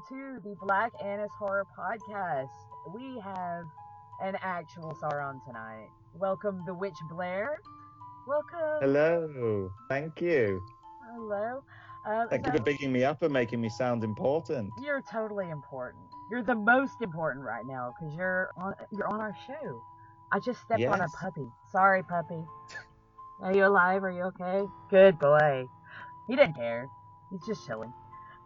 welcome to the Black Annis Horror Podcast. We have an actual Sauron tonight. Welcome, the Witch Blair. Welcome. Hello. Thank you. Hello. Um, Thank you for picking me up and making me sound important. You're totally important. You're the most important right now because you're on you're on our show. I just stepped on a puppy. Sorry, puppy. Are you alive? Are you okay? Good boy. He didn't care. He's just chilling.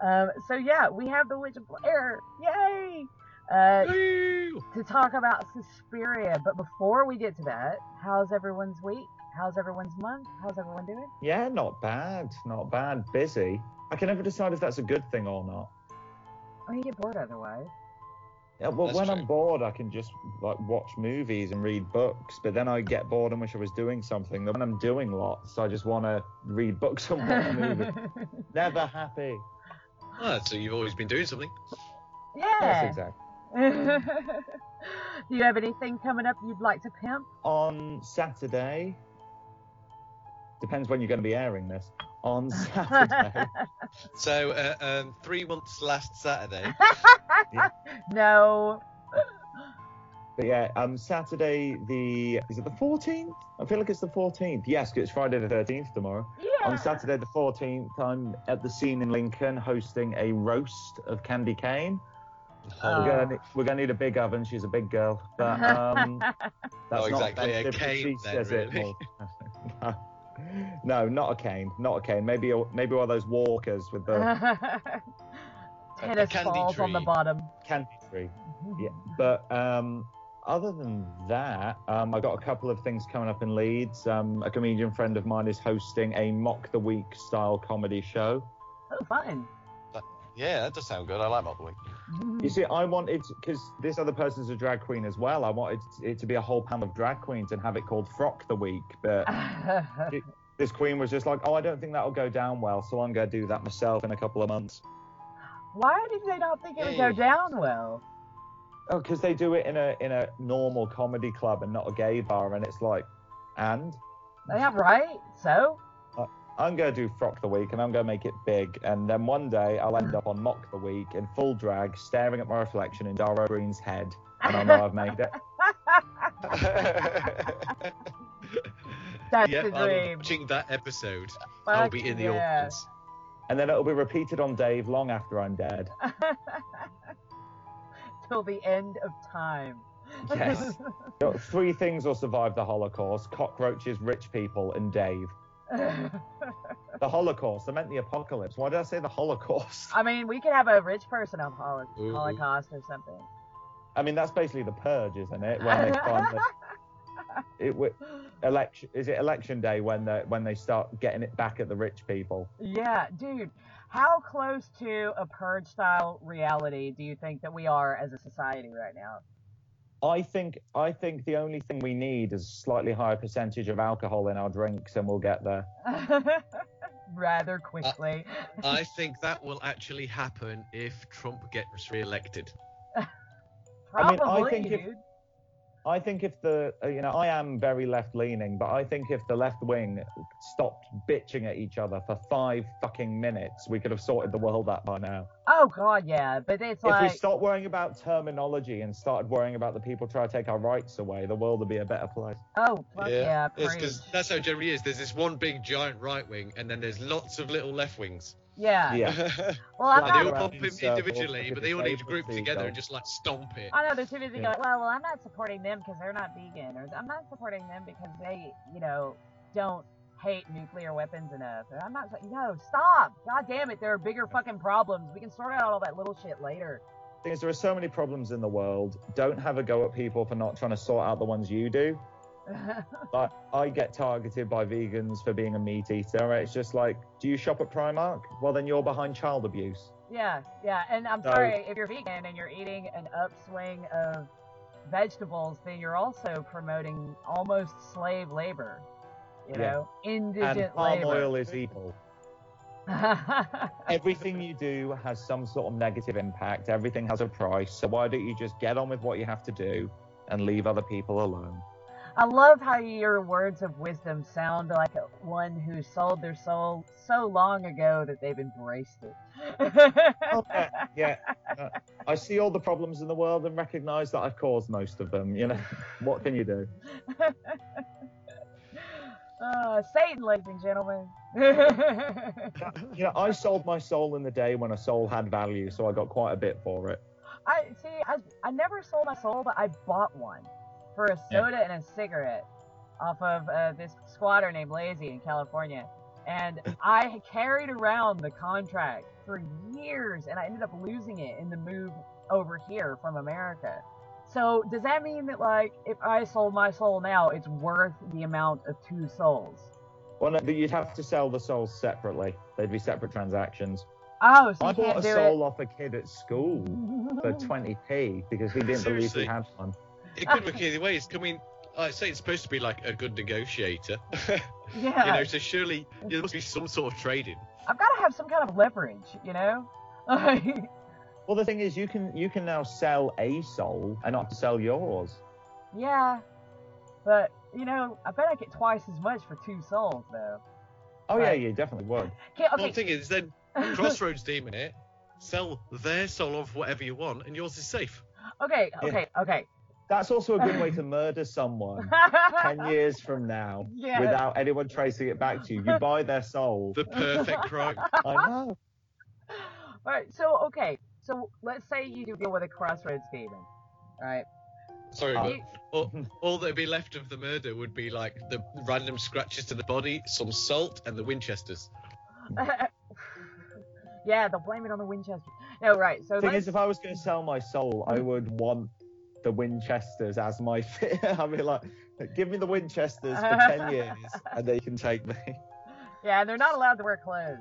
Um, so yeah, we have the Witch of Blair. Yay! Uh, to talk about Suspiria. But before we get to that, how's everyone's week? How's everyone's month? How's everyone doing? Yeah, not bad. Not bad. Busy. I can never decide if that's a good thing or not. Oh, you get bored otherwise. Yeah, well, That's when true. I'm bored, I can just like watch movies and read books. But then I get bored and wish I was doing something. Then when I'm doing lots, I just want to read books and watch movies. Never happy. Ah, so you've always been doing something. Yes, yeah. exactly. Do you have anything coming up you'd like to pimp? On Saturday, depends when you're going to be airing this. On Saturday, So, uh, um, three months last Saturday. no. But yeah, um, Saturday the is it the 14th? I feel like it's the 14th. Yes, 'cause it's Friday the 13th tomorrow. Yeah. On Saturday the 14th, I'm at the scene in Lincoln hosting a roast of Candy Cane. Oh. We're gonna we're gonna need a big oven. She's a big girl, but um, that's Not not exactly a cane She then, says it really. more. no, not a cane, not a cane. Maybe a, maybe one of those walkers with the Tennis candy balls on the bottom. candy tree. Yeah, but um, other than that, um, I got a couple of things coming up in Leeds. Um, a comedian friend of mine is hosting a mock the week style comedy show. Oh, fine. Yeah, that does sound good. I like Mock the Week. You see, I wanted because this other person's a drag queen as well. I wanted it to be a whole panel of drag queens and have it called Frock the Week, but this queen was just like, "Oh, I don't think that'll go down well, so I'm gonna do that myself in a couple of months." Why did they not think it would go down well? Oh, because they do it in a in a normal comedy club and not a gay bar, and it's like, and Yeah, right. So. I'm going to do Frock the Week and I'm going to make it big. And then one day I'll end up on Mock the Week in full drag, staring at my reflection in Dara Ó Briain's head. And I'll know I've made it. That's yeah, the I'll be watching that episode. I'll be in the yeah. audience. And then it'll be repeated on Dave long after I'm dead. Till the end of time. Yes. You know, Three things will survive the Holocaust cockroaches, rich people, and Dave. The Holocaust. I meant the apocalypse. Why did I say the Holocaust? I mean, we could have a rich person on holo- Ooh. Holocaust or something. I mean, that's basically the purge, isn't it? When they find the, it, wi- election, is it election day when they, when they start getting it back at the rich people? yeah, dude. How close to a purge style reality do you think that we are as a society right now? I think I think the only thing we need is a slightly higher percentage of alcohol in our drinks, and we'll get there. Rather quickly. I think that will actually happen if Trump gets re-elected. I mean, I Probably, think if- dude. I think if the uh, you know I am very left leaning, but I think if the left wing stopped bitching at each other for five fucking minutes, we could have sorted the world out by now. Oh god, yeah, but it's like if we like stopped worrying about terminology and started worrying about the people trying to take our rights away, the world would be a better place. oh fuck yeah, It's because that's how it generally is. There's this one big giant right wing, and then there's lots of little left wings. Yeah. Yeah. Well, I'm And not they all around bump in him individually, but they all need to group together seagull. and just like stomp it. I know they're too busy Yeah. going, well, well, I'm not supporting them because they're not vegan, or I'm not supporting them because they, you know, don't hate nuclear weapons enough. Or I'm not, no, stop! God damn it, there are bigger fucking problems. We can sort out all that little shit later. thing is, there are so many problems in the world. Don't have a go at people for not trying to sort out the ones you do. Like, I get targeted by vegans for being a meat eater. It's just like, do you shop at Primark? Well, then you're behind child abuse. yeah, yeah, and I'm So- sorry if you're vegan and you're eating an upswing of vegetables, then you're also promoting almost slave labor. You Yeah. know, And indigent palm labor. oil is evil. Everything you do has some sort of negative impact. Everything has a price. So why don't you just get on with what you have to do and leave other people alone? I love how your words of wisdom sound like one who sold their soul so long ago that they've embraced it. Oh, yeah. Uh, I see all the problems in the world and recognise that I've caused most of them. You know, what can you do? Uh, Satan, ladies and gentlemen. You know, I sold my soul in the day when a soul had value, so I got quite a bit for it. I see. I, I never sold my soul, but I bought one for a Yeah. soda and a cigarette off of uh, this squatter named Lazy in California, and I carried around the contract for years, and I ended up losing it in the move over here from America. So does that mean that like if I sold my soul now, it's worth the amount of two souls? Well, no, you'd have to sell the souls separately. They'd be separate transactions. Oh, so you I bought can't a do soul off a kid at school for 20p because he didn't believe he had one. It could work either way. It's coming. I mean I say it's supposed to be like a good negotiator. yeah. you know, so surely there must be some sort of trading. I've got to have some kind of leverage, you know? Well, the thing is, you can you can now sell a soul and not sell yours. yeah. But, you know, I bet I get twice as much for two souls, though. Oh yeah, you definitely would. Okay, Well, the thing is, then Crossroads demon it, sell their soul off whatever you want, and yours is safe. okay, Yeah. okay, okay. That's also a good way to murder someone ten years from now Yeah. without anyone tracing it back to you. You buy their soul. The perfect crime. I know. Alright, so, okay. So, let's say you do deal with a crossroads demon. right? Sorry, Uh, all, all that'd be left of the murder would be like the random scratches to the body, some salt, and the Winchesters. yeah, they'll blame it on the Winchester. No, right. So, thing let's, is, if I was going to sell my soul, I would want the Winchesters as my. Fi- I mean, like, give me the Winchesters for ten years, and they can take me. yeah, and they're not allowed to wear clothes.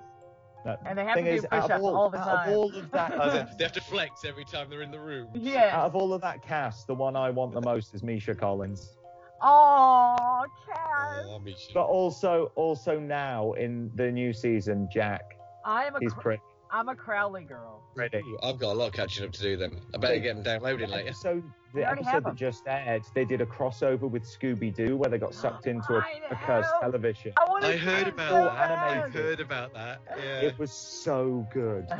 No. And they have Thing to do is, push-ups all, all the out time. of all of that, Oh, they, uh, have to flex every time they're in the room. Yeah. out of all of that cast, the one I want the most is Misha Collins. Oh, Chaz. Oh, But also, also now in the new season, Jack, I am a he's Cr- pretty. I'm a Crowley girl. pretty. Ooh, I've got a lot of catching up to do then. I better get them downloaded later. So the episode that just aired, they did a crossover with Scooby Doo where they got sucked into a, I a cursed television. I, I heard about so that. I animated. heard about that. Yeah. It was so good.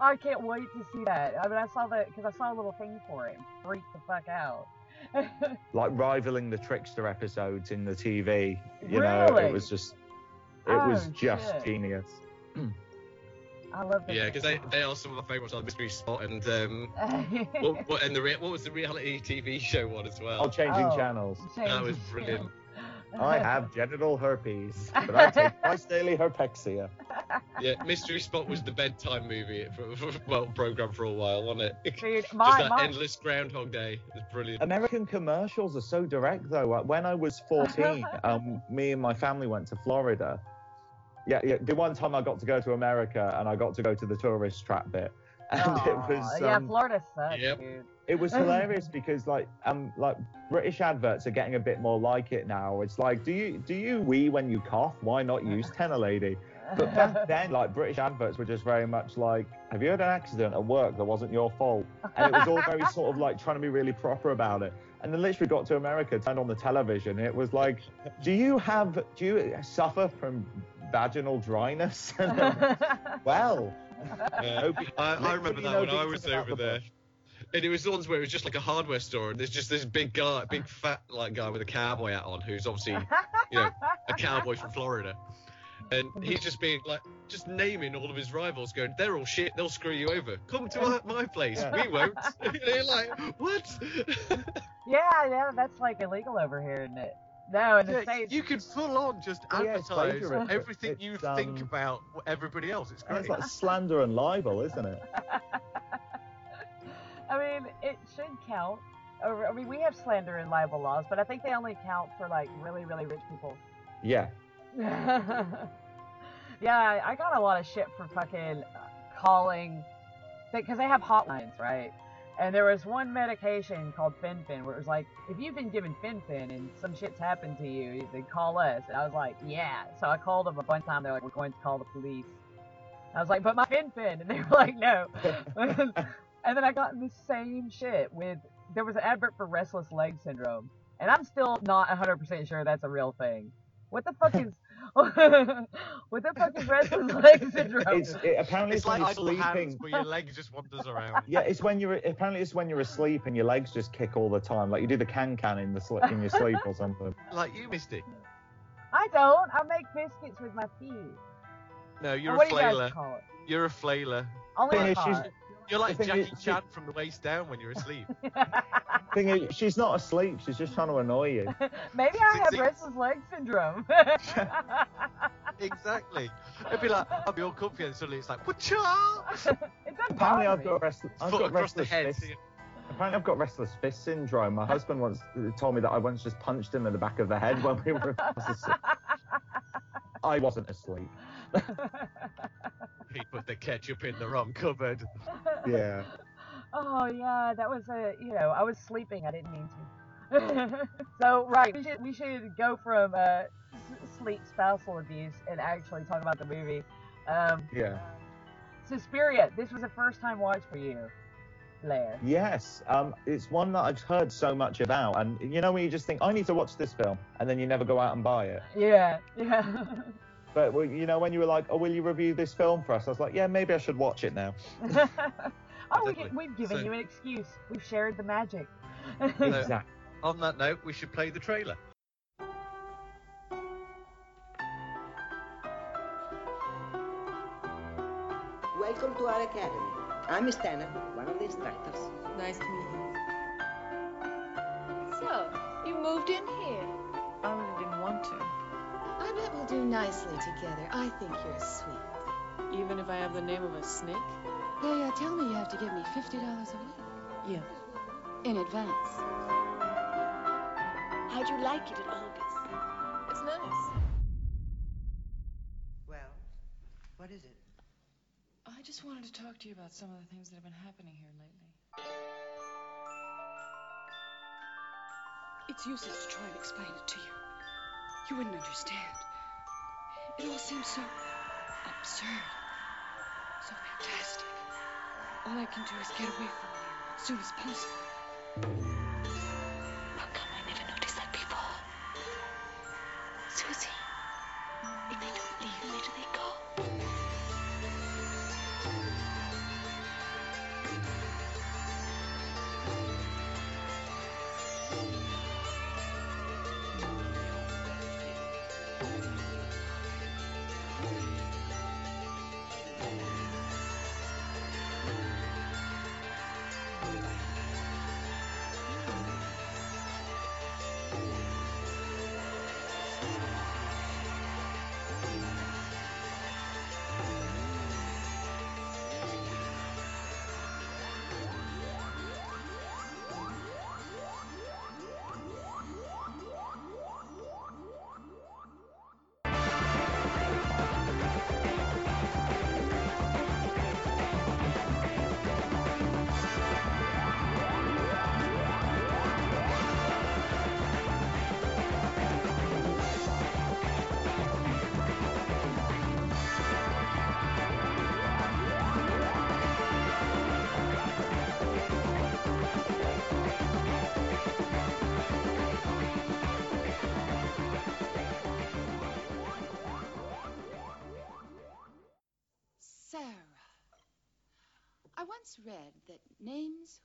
I can't wait to see that. I mean, I saw that because I saw a little thing for it. and Freaked the fuck out. Like rivaling the Trickster episodes in the TV. You know, it was just, it Oh, was just shit. genius. I love the Yeah, because they, they are some of my favourites on Mystery Spot and um, what, what, and the rea- what was the reality TV show one as well? Oh, changing Oh. channels. That was brilliant. I have genital herpes, but I take twice daily herpexia. Yeah, Mystery Spot was the bedtime movie for, for, well program for a while, wasn't it? Dude, Just that my, endless Groundhog Day. It was brilliant. American commercials are so direct, though. When I was 14, um, me and my family went to Florida. Yeah, yeah. The one time I got to go to America and I got to go to the tourist trap bit, and it Aw, was yeah, um, Florida sucks, Yep. dude. it was hilarious because like um like British adverts are getting a bit more like it now. It's like, do you do you wee when you cough? Why not use Tena Lady? But back then, like British adverts were just very much like, have you had an accident at work that wasn't your fault? And it was all very sort of like trying to be really proper about it. And then literally got to America, turned on the television, it was like, do you have, do you suffer from vaginal dryness? And well, Yeah. I, I remember that no when I was over the there. bush. And it was the ones where it was just like a hardware store, and there's just this big guy, big fat like guy with a cowboy hat on, who's obviously you know, a cowboy from Florida. And he's just being like, just naming all of his rivals, going, they're all shit, they'll screw you over. Come to our, my place, Yeah. we won't. And you're like, what? yeah, yeah, that's like illegal over here, isn't it? No, in the Yeah, States. you could full on just Oh, yeah, it's advertise everything you It's, think um, about everybody else. It's And great. It's like slander and libel, isn't it? I mean, it should count. I mean, we have slander and libel laws, but I think they only count for like really, really rich people. Yeah. yeah, I got a lot of shit for fucking uh, calling, because they have hotlines, right? And there was one medication called Fen-Phen where it was like, if you've been given Fen-Phen and some shit's happened to you, then call us. And I was like, yeah. So I called them a bunch of times. They're like, we're going to call the police. I was like, but my Fen-Phen. And they were like, no. and then I got in the same shit with there was an advert for restless leg syndrome, and I'm still not 100% sure that's a real thing. What the fuck is what the fuck is restless leg syndrome? It's it, apparently It's it's, when like you're idle hands sleeping. where your leg just wanders around. Yeah, it's when you're apparently it's when you're asleep and your legs just kick all the time. Like you do the can can in the sli- in your sleep or something. Like you, Misty. I don't. I make biscuits with my feet. No, you're what a do you guys flailer. call it? You're a flailer. Only Thing is, she's- car. You're like Jackie is, she- Chan from the waist down when you're asleep. Thing is, she's not asleep. She's just trying to annoy you. Maybe I have restless leg syndrome. exactly. It'd be like, I'll be all comfy and suddenly it's like, whatcha? it Apparently, I've got rest, I've Foot got across the restless head. fist. Apparently, I've got restless fist syndrome. My husband once told me that I once just punched him in the back of the head when we were. I wasn't asleep. He put the ketchup in the wrong cupboard. Yeah. Oh yeah, that was a you know I was sleeping. I didn't mean to. so right, we should we should go from uh, sleep spousal abuse and actually talk about the movie. Um, Yeah. Suspiria. This was a first time watch for you, Blair. Yes. Um, it's one that I've heard so much about, and you know when you just think I need to watch this film, and then you never go out and buy it. Yeah, yeah. But you know when you were like, "Oh, will you review this film for us?" I was like, "Yeah, maybe I should watch it now." oh, we, we've given So- you an excuse. We've shared the magic. Exactly. On that note, we should play the trailer. Welcome to our academy. I'm Stana, one of the instructors. Nice to meet you. So, you moved in here. I really didn't want to. I bet we'll do nicely together. I think you're sweet. Even if I have the name of a snake? Yeah, yeah, tell me you have to give me $50 a week. Yeah. In advance. How'd you like it at August? It's nice. Well, what is it? I just wanted to talk to you about some of the things that have been happening here lately. It's useless to try and explain it to you. You wouldn't understand. It all seems so absurd, so fantastic. All I can do is get away from here as soon as possible.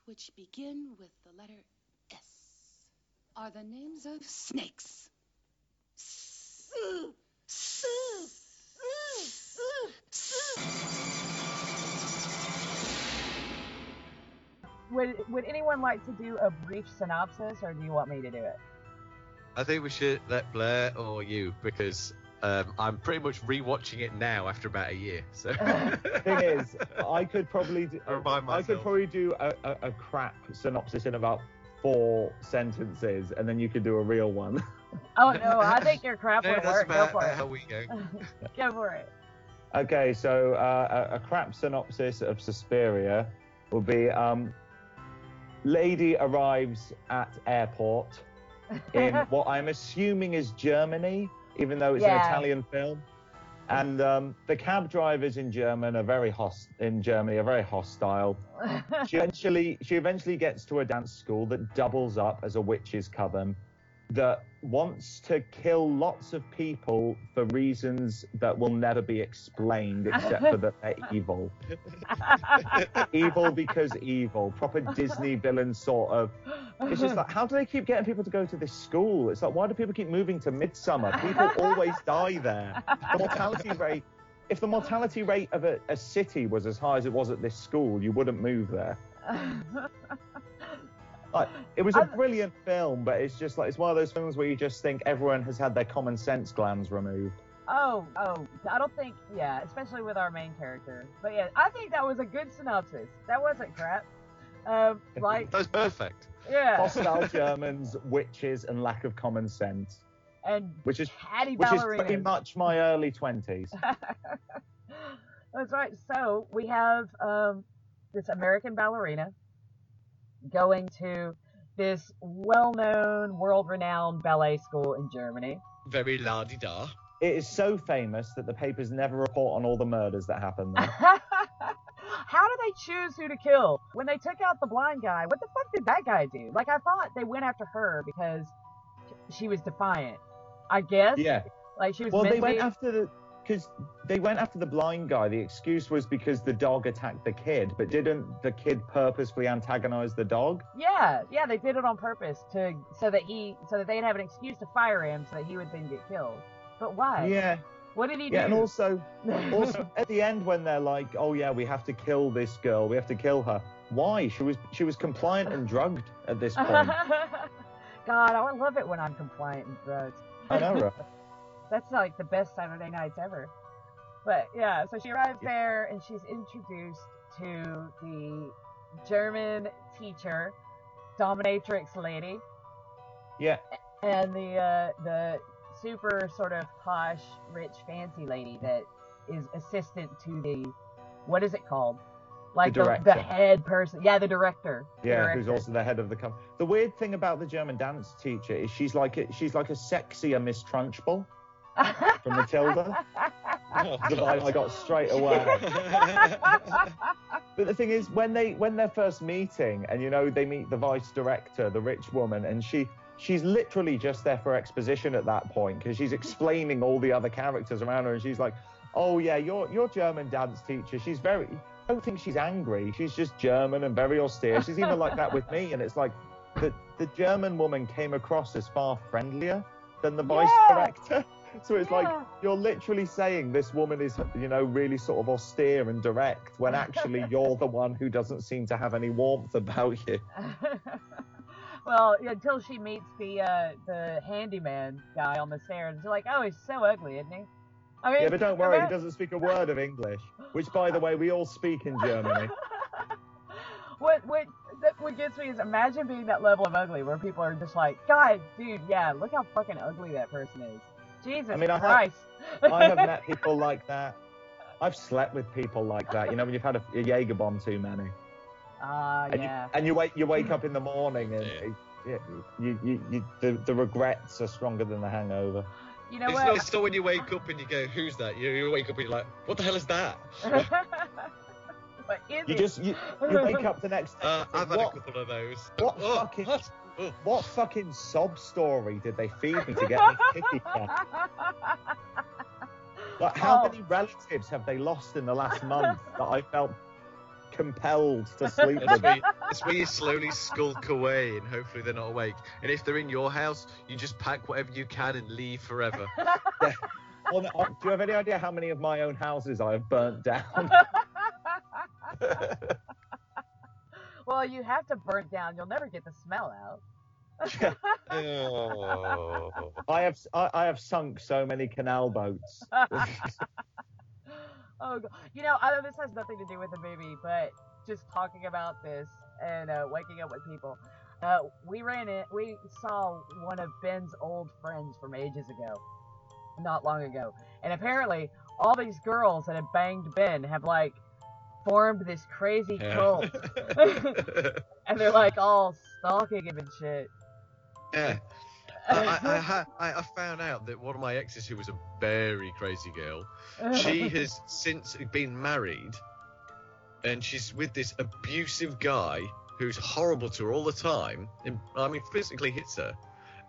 Which begin with the letter S are the names of snakes. Would Would anyone like to do a brief synopsis, or do you want me to do it? I think we should let Blair or you because um, I'm pretty much rewatching it now after about a year. So Thing is, I could probably do, I I could probably do a, a, a crap synopsis in about four sentences, and then you could do a real one. Oh no, I think your crap no, would that's work. Go for about it. how we go. Go for it. Okay, so uh, a, a crap synopsis of Suspiria would be um, lady arrives at airport in what I'm assuming is Germany, even though it's Yeah. an Italian film. And um, the cab drivers in German are very host- in Germany are very hostile. She eventually she eventually gets to a dance school that doubles up as a witches' coven that wants to kill lots of people for reasons that will never be explained except for that they're evil. evil because evil. Proper Disney villain sort of. It's just like, how do they keep getting people to go to this school? It's like, why do people keep moving to Midsummer? People always die there. The mortality rate. If the mortality rate of a, a city was as high as it was at this school, you wouldn't move there. Like, it was a I- brilliant film, but it's just like it's one of those films where you just think everyone has had their common sense glands removed. Oh, oh, I don't think, yeah, especially with our main character. But yeah, I think that was a good synopsis. That wasn't crap. Um, like, That was perfect. yeah, Hostile Germans, witches, and lack of common sense, and which is catty which is pretty much my early twenties. That's right. So we have um, this American ballerina going to this well-known, world-renowned ballet school in Germany. Very la di da. It is so famous that the papers never report on all the murders that happen there. How do they choose who to kill? When they took out the blind guy, what the fuck did that guy do? Like, I thought they went after her because she was defiant. I guess. yeah. Like she was Well, they went after the because they went after the blind guy. The excuse was because the dog attacked the kid, but didn't the kid purposefully antagonize the dog? Yeah, yeah, they did it on purpose to so that he so that they'd have an excuse to fire him so that he would then get killed. But why? Yeah. What did he Yeah, and also, also at the end when they're like, "Oh yeah, we have to kill this girl. We have to kill her." Why? She was she was compliant and drugged at this point. God, I love it when I'm compliant and drugged. I know, right? That's like the best Saturday nights ever. But yeah, so she arrives there and she's introduced to the German teacher, dominatrix lady, Yeah, and the uh, the super sort of posh, rich, fancy lady that is assistant to the what is it called? Like the, the, director. head person. Yeah, the director. The yeah. Who's also the head of the company. The weird thing about the German dance teacher is she's like a, she's like a sexier Miss Trunchbull from Matilda. That I, I got straight away. But the thing is, when they when they're first meeting, and you know they meet the vice director, the rich woman, and she she's literally just there for exposition at that point because she's explaining all the other characters around her, and she's like, "Oh yeah, your your German dance teacher. She's very. I don't think she's angry. She's just German and very austere. She's even like that with me." And it's like the the German woman came across as far friendlier than the vice Yeah. director. So it's like you're literally saying this woman is, you know, really sort of austere and direct when actually you're the one who doesn't seem to have any warmth about you. well, until she meets the uh, the handyman guy on the stairs, she's like, "Oh, he's so ugly, isn't he?" I mean, Yeah, but don't worry, he doesn't speak a word of English, which, by the way, we all speak in Germany. what what that what gets me is imagine being that level of ugly where people are just like, God, dude, yeah, look how fucking ugly that person is. Jesus I mean, I have- Christ. I have met people like that. I've slept with people like that. You know, when you've had a, a Jaeger bomb too many, Ah, and, yeah. you, and you wake you wake up in the morning and Yeah. you, you, you, you the, the regrets are stronger than the hangover. You know It's what? not, it's not when you wake up and you go, "Who's that?" You, you wake up and you're like, "What the hell is that?" what is You it? just you, you wake up the next day. Uh, I've had what, a couple of those. what Oh, fucking- what? What fucking sob story did they feed me to get me kicky cat? Like, how Oh. many relatives have they lost in the last month that I felt compelled to sleep with? where, you, it's where you slowly skulk away and hopefully they're not awake. And if they're in your house, you just pack whatever you can and leave forever. Well, uh, do you have any idea how many of my own houses I have burnt down? well, you have to burn down. You'll never get the smell out. oh. I have I, I have sunk so many canal boats. oh, God. you know, I know this has nothing to do with the movie, but just talking about this and uh, waking up with people. Uh, we ran it. We saw one of Ben's old friends from ages ago, not long ago, and apparently all these girls that have banged Ben have like formed this crazy cult, and they're like all stalking him and shit. yeah. I, I, I, I I found out that one of my exes, who was a very crazy girl, she has since been married, and she's with this abusive guy who's horrible to her all the time. And, I mean, physically hits her.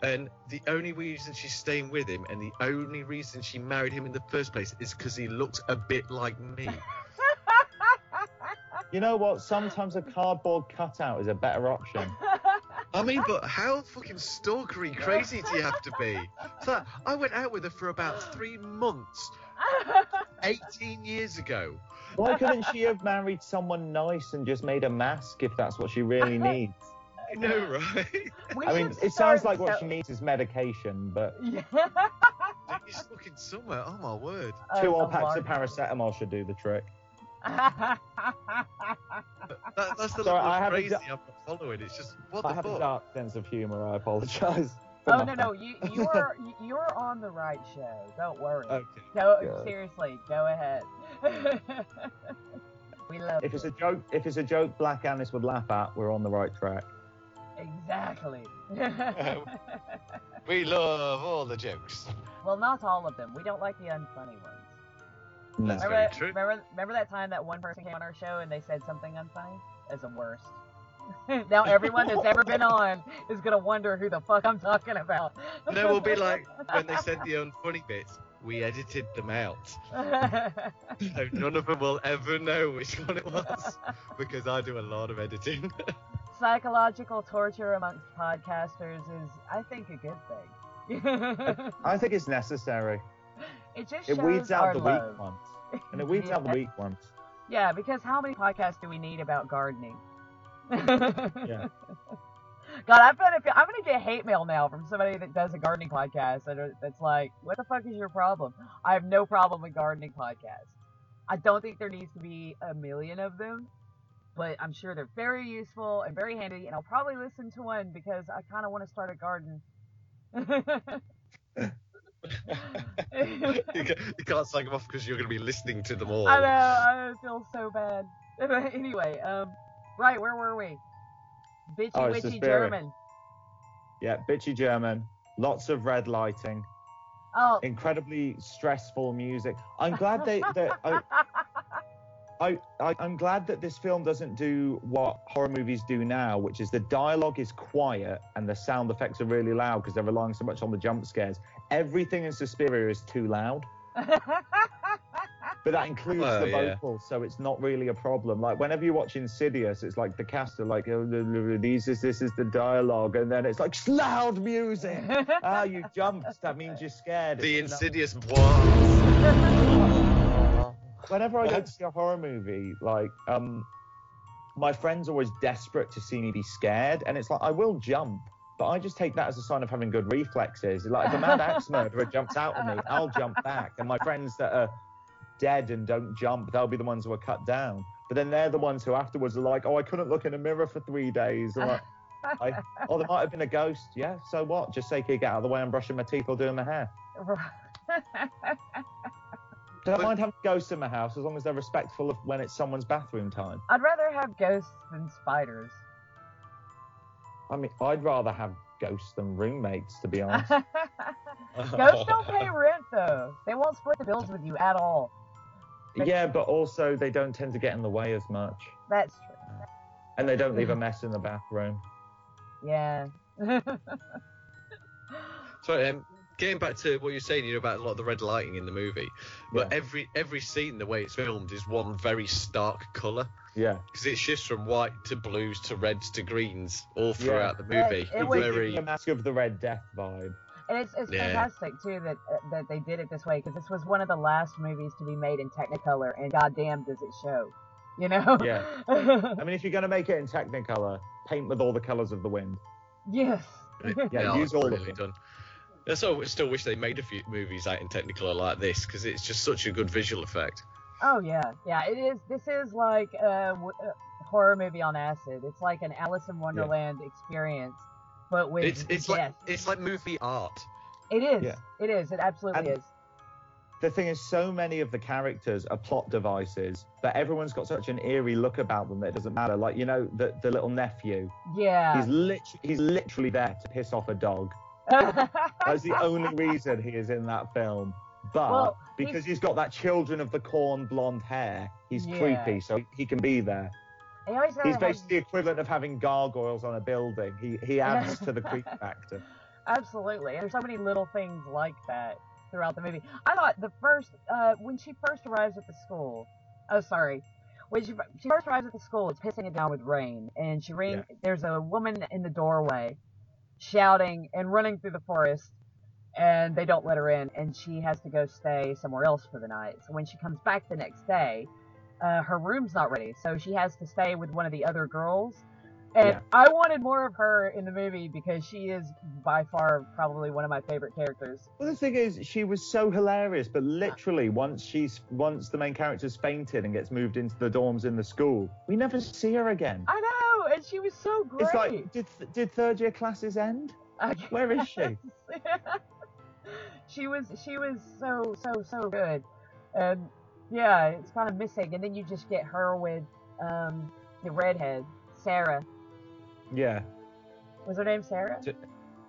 And the only reason she's staying with him, and the only reason she married him in the first place, is because he looked a bit like me. You know what? Sometimes a cardboard cutout is a better option. I mean, but how fucking stalkery crazy do you have to be? So I went out with her for about three months, 18 years ago. Why couldn't she have married someone nice and just made a mask if that's what she really needs? I know, right? We I mean, should it sounds start like what so- she needs is medication, but Yeah. He's looking somewhere. Oh my word. two Oh, old packs of Mark. paracetamol should do the trick. That, that's the Sorry, level I of have a crazy d- I'm not following. It's just what I the have a dark sense of humour. I apologise. oh no no you you're you're on the right show. Don't worry. Okay. Go good. seriously. Go ahead. we love If it's a joke, if it's a joke Black Annis would laugh at, we're on the right track. exactly. We love all the jokes. well, not all of them. We don't like the unfunny ones. No. That's remember, very true. remember, remember that time that one person came on our show and they said something unfunny? That's the worst. now everyone that's ever been on is gonna wonder who the fuck I'm talking about. no, we'll be like, when they said the unfunny bits, we edited them out. So none of them will ever know which one it was because I do a lot of editing. Psychological torture amongst podcasters is, I think, a good thing. I think it's necessary. It just It weeds out the love. weak ones, and it weeds out the Yeah. weak ones. Yeah, because how many podcasts do we need about gardening? Yeah. God, I'm gonna I'm gonna get hate mail now from somebody that does a gardening podcast that's like, what the fuck is your problem? I have no problem with gardening podcasts. I don't think there needs to be a million of them, but I'm sure they're very useful and very handy, and I'll probably listen to one because I kind of want to start a garden. you, can't, you can't sign them off because you're going to be listening to them all. I know, I feel so bad. anyway, um, right, where were we? Bitchy Oh, witchy German. Yeah, bitchy German, lots of red lighting, Oh, incredibly stressful music. I'm glad they. they I, I, I, I'm glad that this film doesn't do what horror movies do now, which is the dialogue is quiet and the sound effects are really loud because they're relying so much on the jump scares. Everything in Suspiria is too loud, but that includes Well, the yeah. vocals, so it's not really a problem. Like whenever you watch Insidious, it's like the cast are like, oh, these is this is the dialogue, and then it's like loud music. ah, you jumped. That means you're scared. the It's- insidious bois. Whenever I go to see a horror movie, like um, my friends are always desperate to see me be scared, and it's like I will jump, but I just take that as a sign of having good reflexes. Like if a mad axe murderer jumps out at me, I'll jump back, and my friends that are dead and don't jump, they'll be the ones who are cut down. But then they're the ones who afterwards are like, "Oh, I couldn't look in a mirror for three days." Like, I, oh, there might have been a ghost. Yeah, so what? Just say, "Kid, get out of the way. I'm brushing my teeth or doing my hair." Don't But- mind having ghosts in my house as long as they're respectful of when it's someone's bathroom time. I'd rather have ghosts than spiders. I mean, I'd rather have ghosts than roommates, to be honest. Ghosts don't pay rent though. They won't split the bills with you at all. yeah, but also they don't tend to get in the way as much, That's true. and they don't leave a mess in the bathroom. Yeah. Sorry, um, getting back to what you're saying, you know about a lot of the red lighting in the movie, but Yeah. every every scene, the way it's filmed, is one very stark color Yeah, because it shifts from white to blues to reds to greens all throughout the movie. it it was- very the mask of the Red Death vibe. And it's, it's Yeah. fantastic too that uh, that they did it this way because this was one of the last movies to be made in Technicolor, and goddamn does it show, you know? Yeah. I mean, if you're gonna make it in Technicolor, paint with all the colors of the wind. yes. Yeah, oh, use it's all of brilliantly them. done. I still wish they made a few movies out in Technicolor like this because it's just such a good visual effect. Oh yeah, yeah. It is. This is like a horror movie on acid. It's like an Alice in Wonderland experience, but with It's it's death. like it's like movie art. It is. Yeah. It is. It absolutely And- is. The thing is, so many of the characters are plot devices, but everyone's got such an eerie look about them that it doesn't matter. Like you know, the the little nephew, Yeah. he's literally he's literally there to piss off a dog. That's the only reason he is in that film. But Well, because he's- he's got that Children of the Corn blonde hair, he's Yeah. creepy, so he can be there. He's basically the equivalent of having gargoyles on a building. He he adds to the creep factor. Absolutely. And there's so many little things like that throughout the movie. I thought the first, uh, when she first arrives at the school, oh, sorry. When she, she first arrives at the school, it's pissing it down with rain. And she ring, there's a woman in the doorway shouting and running through the forest. And they don't let her in. And she has to go stay somewhere else for the night. So when she comes back the next day, uh, her room's not ready. So she has to stay with one of the other girls. And Yeah. I wanted more of her in the movie because she is by far probably one of my favorite characters. Well, the thing is, she was so hilarious, but literally, once she's once the main character's fainted and gets moved into the dorms in the school, we never see her again. I know, and she was so great. It's like, did did third year classes end? Where is she? she was she was so so so good, and yeah, it's kind of missing. And then you just get her with um, the redhead, Sarah. Yeah, Was her name Sarah?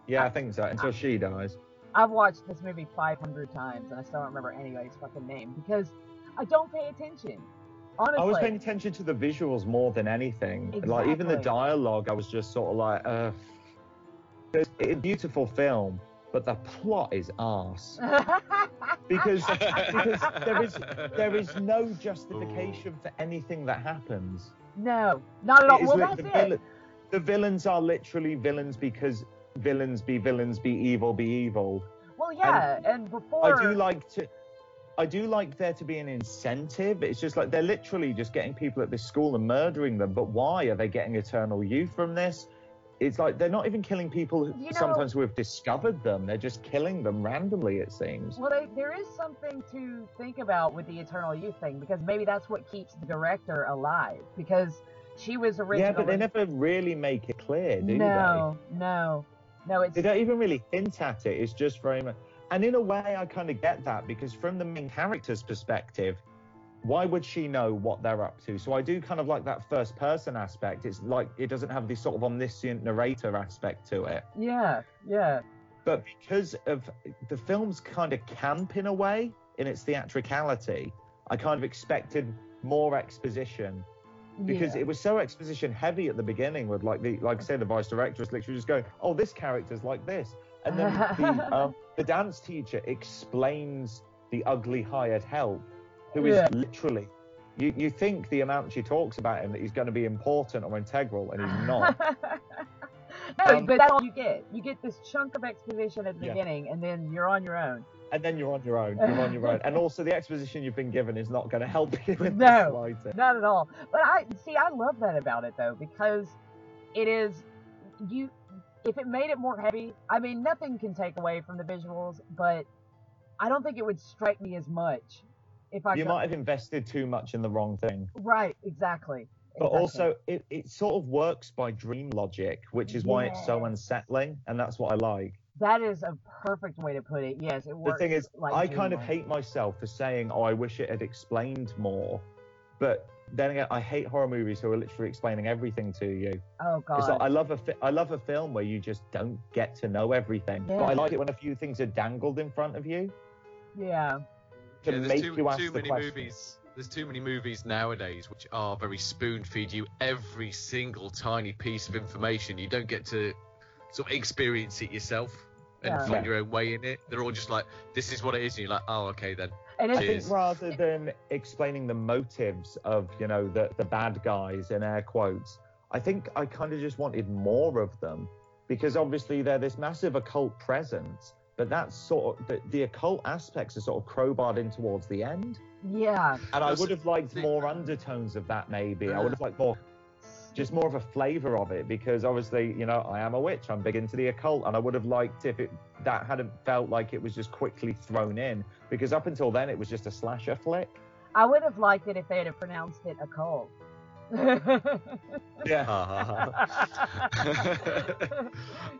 yeah, I think so. Until she dies. I've watched this movie 500 times and I still don't remember anybody's fucking name because I don't pay attention. Honestly. I was paying attention to the visuals more than anything. Like even the dialogue, I was just sort of like, uh, it's a beautiful film, but the plot is arse. because because there is there is no justification for anything that happens. no, not at all. Well, that's the, it. the villains are literally villains because villains be villains, be evil, be evil. Well, yeah, and, before I do like to. I do like there to be an incentive. It's just like they're literally just getting people at this school and murdering them. But why are they getting eternal youth from this? It's like they're not even killing people You know- sometimes who have discovered them. They're just killing them randomly. It seems. Well, they, there is something to think about with the Eternal Youth thing because maybe that's what keeps the director alive because she was originally. Yeah, but they never really make it clear, do they? no, no, no. It's? They don't even really hint at it. It's just very much. And in a way, I kind of get that because from the main character's perspective, why would she know what they're up to? So I do kind of like that first person aspect. It's like it doesn't have this sort of omniscient narrator aspect to it. yeah, yeah, But because of the film's kind of camp in a way, in its theatricality, I kind of expected more exposition because yeah. it was so exposition heavy at the beginning with like the like I said the vice director was literally just going oh this character's like this and then the um, the dance teacher explains the ugly hired help who is Yeah. literally you, you think the amount she talks about him that he's going to be important or integral and he's not no, Um, but that's all you get. You get this chunk of exposition at the Yeah. beginning, and then you're on your own. and then you're on your own you're on your own and also the exposition you've been given is not going to help you in the No, not at all. But I see. I love that about it though because it is you. If it made it more heavy, I mean, nothing can take away from the visuals, but I don't think it would strike me as much if I. you might have invested too much in the wrong thing Right. Exactly. But exactly. also, it, it sort of works by dream logic, which is why it's so unsettling, and that's what I like. that is a perfect way to put it. Yes, it works. The thing is, like I kind of hate myself for saying, "Oh, I wish it had explained more," but then again, I hate horror movies who are literally explaining everything to you. Oh god. It's like, I love a fi- I love a film where you just don't get to know everything. But I like it when a few things are dangled in front of you yeah. to Yeah, there's make too, you ask too the many question. movies. There's too many movies nowadays which are very spoon feed you every single tiny piece of information. You don't get to sort of experience it yourself and Yeah. find your own way in it. They're all just like, this is what it is, and you're like, oh, okay then. And I think rather than explaining the motives of, you know, the, the bad guys in air quotes, I think I kind of just wanted more of them because obviously they're this massive occult presence, but that's sort of the, the occult aspects are sort of crowbarred in towards the end. yeah. And I would have liked more undertones of that maybe. I would have liked more just more of a flavor of it because obviously, you know, I am a witch. I'm big into the occult, and I would have liked if it that hadn't felt like it was just quickly thrown in because up until then it was just a slasher flick. I would have liked it if they had pronounced it a cult. Yeah.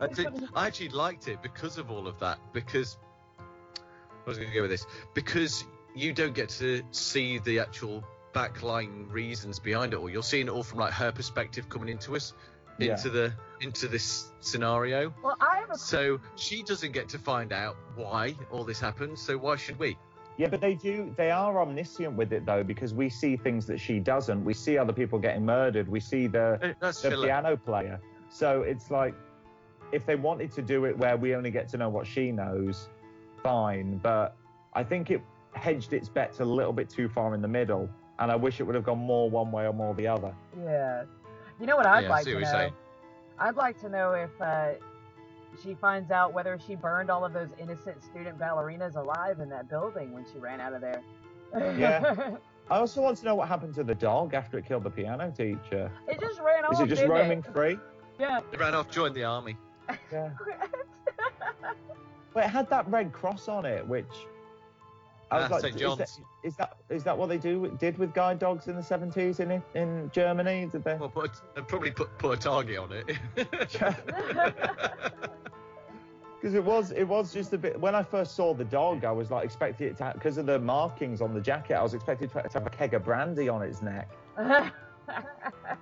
I, think, I actually liked it because of all of that. Because I was going to go with this because you don't get to see the actual backline reasons behind it all. You're seeing it all from like her perspective coming into us. Yeah. into the into this scenario. Well, I have a So she doesn't get to find out why all this happened. So why should we? Yeah, but they do. They are omniscient with it though, because we see things that she doesn't. We see other people getting murdered. We see the uh, That's the piano player. So it's like, if they wanted to do it where we only get to know what she knows, fine. But I think it hedged its bets a little bit too far in the middle, and I wish it would have gone more one way or more the other. Yeah. You know what I'd Yeah, I like see to what know? you're saying. I'd like to know if uh, she finds out whether she burned all of those innocent student ballerinas alive in that building when she ran out of there. Yeah. I also want to know what happened to the dog after it killed the piano teacher. it just ran off. Is it just didn't roaming free? Yeah. They ran off, joined the army. Yeah. But it had that red cross on it, which I was Ah, like, St. is that, is that is that what they do did with guide dogs in the seventies in in Germany? Did they? Well, put, they probably put put a target on it. Because it was it was just a bit. When I first saw the dog, I was like expecting it to because of the markings on the jacket. I was expecting to have a keg of brandy on its neck.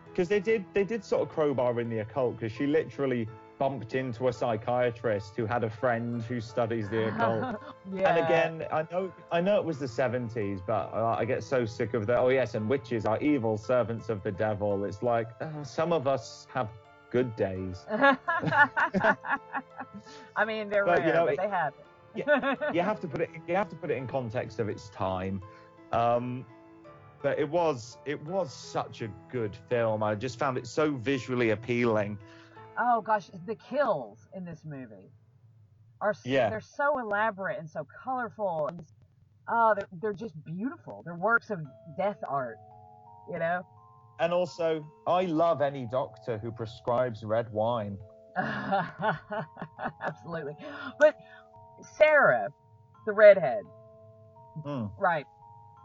Because they did they did sort of crowbar in the occult. Because she literally bumped into a psychiatrist who had a friend who studies the occult. yeah. And again, I know I know it was the 70s, but uh, I get so sick of the oh yes, and witches are evil servants of the devil. It's like uh, some of us have good days. I mean, they're But, rare, you know, but it- they happen. you have to put it you have to put it in context of its time. Um, but it was it was such a good film. I just found it so visually appealing. Oh gosh, the kills in this movie are s Yeah. they're so elaborate and so colorful and oh, they're, they're just beautiful. They're works of death art, you know. And also, I love any doctor who prescribes red wine. Absolutely. But Sarah, the redhead, Mm. right?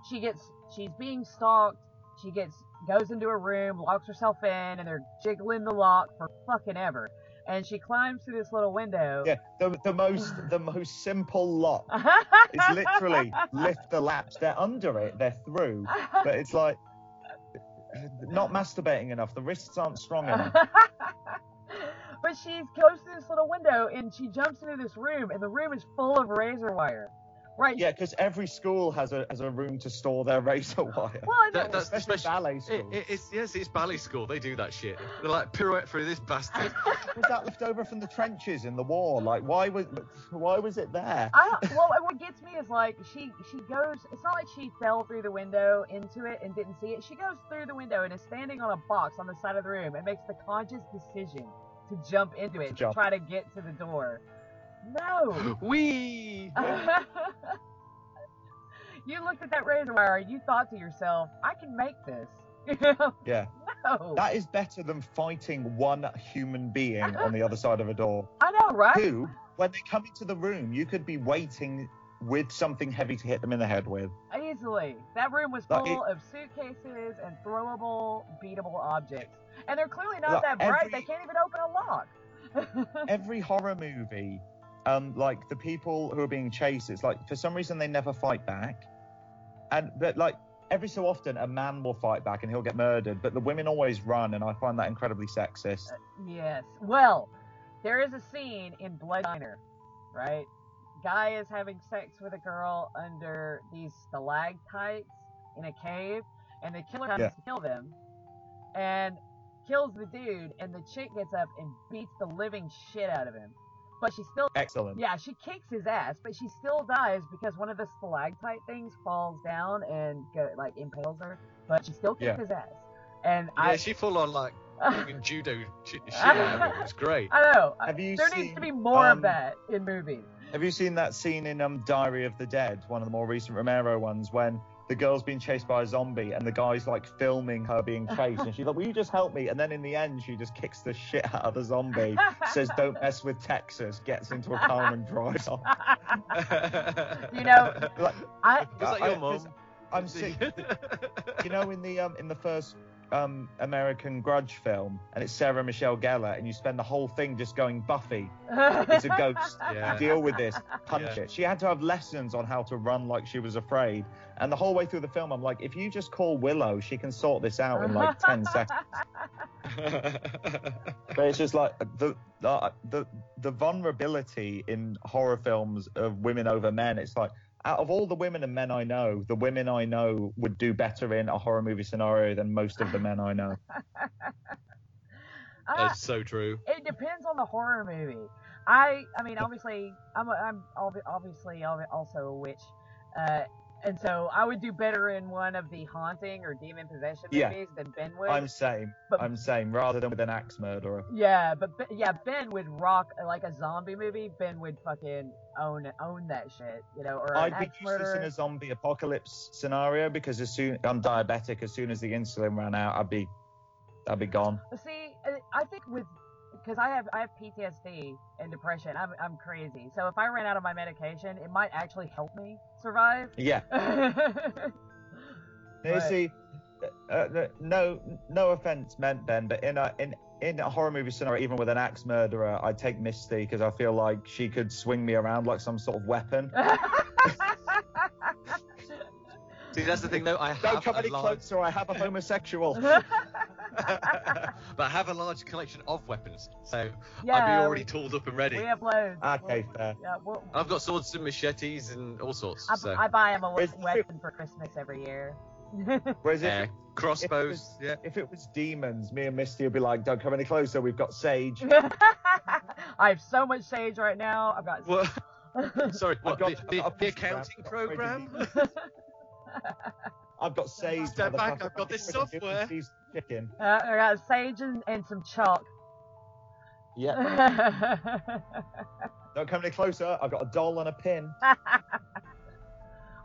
She gets she's being stalked. She gets goes into a room, locks herself in, and they're jiggling the lock for fucking ever. And she climbs through this little window. Yeah, the, the most the most simple lock. It's literally lift the latch. They're under it. They're through. But it's like not masturbating enough. The wrists aren't strong enough. but she goes through this little window and she jumps into this room, and the room is full of razor wire. Right. Yeah, because every school has a has a room to store their razor wire. Well, I That- know- that's the Especially special. ballet school. it, it's yes, it's ballet school. They do that shit. They're like pirouette through this bastard. was that left over from the trenches in the war? Like, why was why was it there? I well, what gets me is like she she goes. It's not like she fell through the window into it and didn't see it. She goes through the window and is standing on a box on the side of the room and makes the conscious decision to jump into it to Jump. try to get to the door. No. We. you looked at that razor wire and you thought to yourself, I can make this. Yeah, no. that is better than fighting one human being on the other side of a door. I know, right? Who, when they come into the room, you could be waiting with something heavy to hit them in the head with. Easily. That room was Like, full of suitcases and throwable, beatable objects. And they're clearly not Like, that bright. every- They can't even open a lock. Every horror movie, um, like the people who are being chased, it's like for some reason they never fight back, and but like every so often a man will fight back and he'll get murdered, but the women always run, and I find that incredibly sexist. yes. Well, there is a scene in Blood Diner, right? Guy is having sex with a girl under these stalactites in a cave, and the killer comes Yeah. to kill them, and kills the dude, and the chick gets up and beats the living shit out of him. But she still Excellent. Yeah, she kicks his ass, but she still dies because one of the stalactite things falls down and go, like impales her. But she still kicks Yeah. his ass. And Yeah, I, she full on like fucking judo shit. shit out of it. It's great. I know. Have you there seen, needs to be more of um, that in movies. Have you seen that scene in um, Diary of the Dead, one of the more recent Romero ones, when the girl's being chased by a zombie and the guy's like filming her being chased, and she's like, "Will you just help me?" And then in the end, she just kicks the shit out of the zombie, says, "Don't mess with Texas," gets into a car and drives off. You know, Like, I Was that I- your I- mum? I'm sick. You know, in the um, in the first um, American Grudge film, and it's Sarah Michelle Gellar, and you spend the whole thing just going Buffy, it's a ghost. Yeah. Deal with this, punch Yeah. it. She had to have lessons on how to run like she was afraid. And the whole way through the film, I'm like, if you just call Willow, she can sort this out in like 10 seconds. But it's just like the the the, the vulnerability in horror films of women over men. It's like out of all the women and men I know, the women I know would do better in a horror movie scenario than most of the men I know. That's so true. it depends on the horror movie. I, I mean, obviously, I'm, a, I'm obviously also a witch, uh, and so I would do better in one of the haunting or demon possession Yeah. movies than Ben would. I'm same. But- I'm same. Rather than with an axe murderer. Yeah, but yeah, Ben would rock like a zombie movie. Ben would fucking own own that shit, you know, or I'd be useless in a zombie apocalypse scenario because as soon I'm diabetic, as soon as the insulin ran out, I'd be I'd be gone. See, I think with because I have I have PTSD and depression. I'm I'm crazy. So if I ran out of my medication, it might actually help me survive. Yeah. You see, uh, uh, no, no offense meant, Ben, but in a in in a horror movie scenario, even with an axe murderer, I'd take Misty because I feel like she could swing me around like some sort of weapon. See, that's the thing, though. I Don't come a any large, closer. I have a homosexual. but I have a large collection of weapons, so I'd be already tooled up and ready. we have loads. okay, fair. Yeah, we'll, I've got swords and machetes and all sorts. I, so I buy him a Where's- weapon for Christmas every year. Whereas if, yeah, crossbows. if it was, yeah. if it was demons, me and Misty would be like, "Don't come any closer. We've got Sage." I have so much sage right now. I've got. What? Sorry, I've what, got- the, the, the accounting crap, program? I've got Sage. Step back, motherfucker. I've got this software. Piece Chicken. Uh, I got sage and, and some chalk. Yeah. Don't come any closer. I've got a doll and a pin. oh,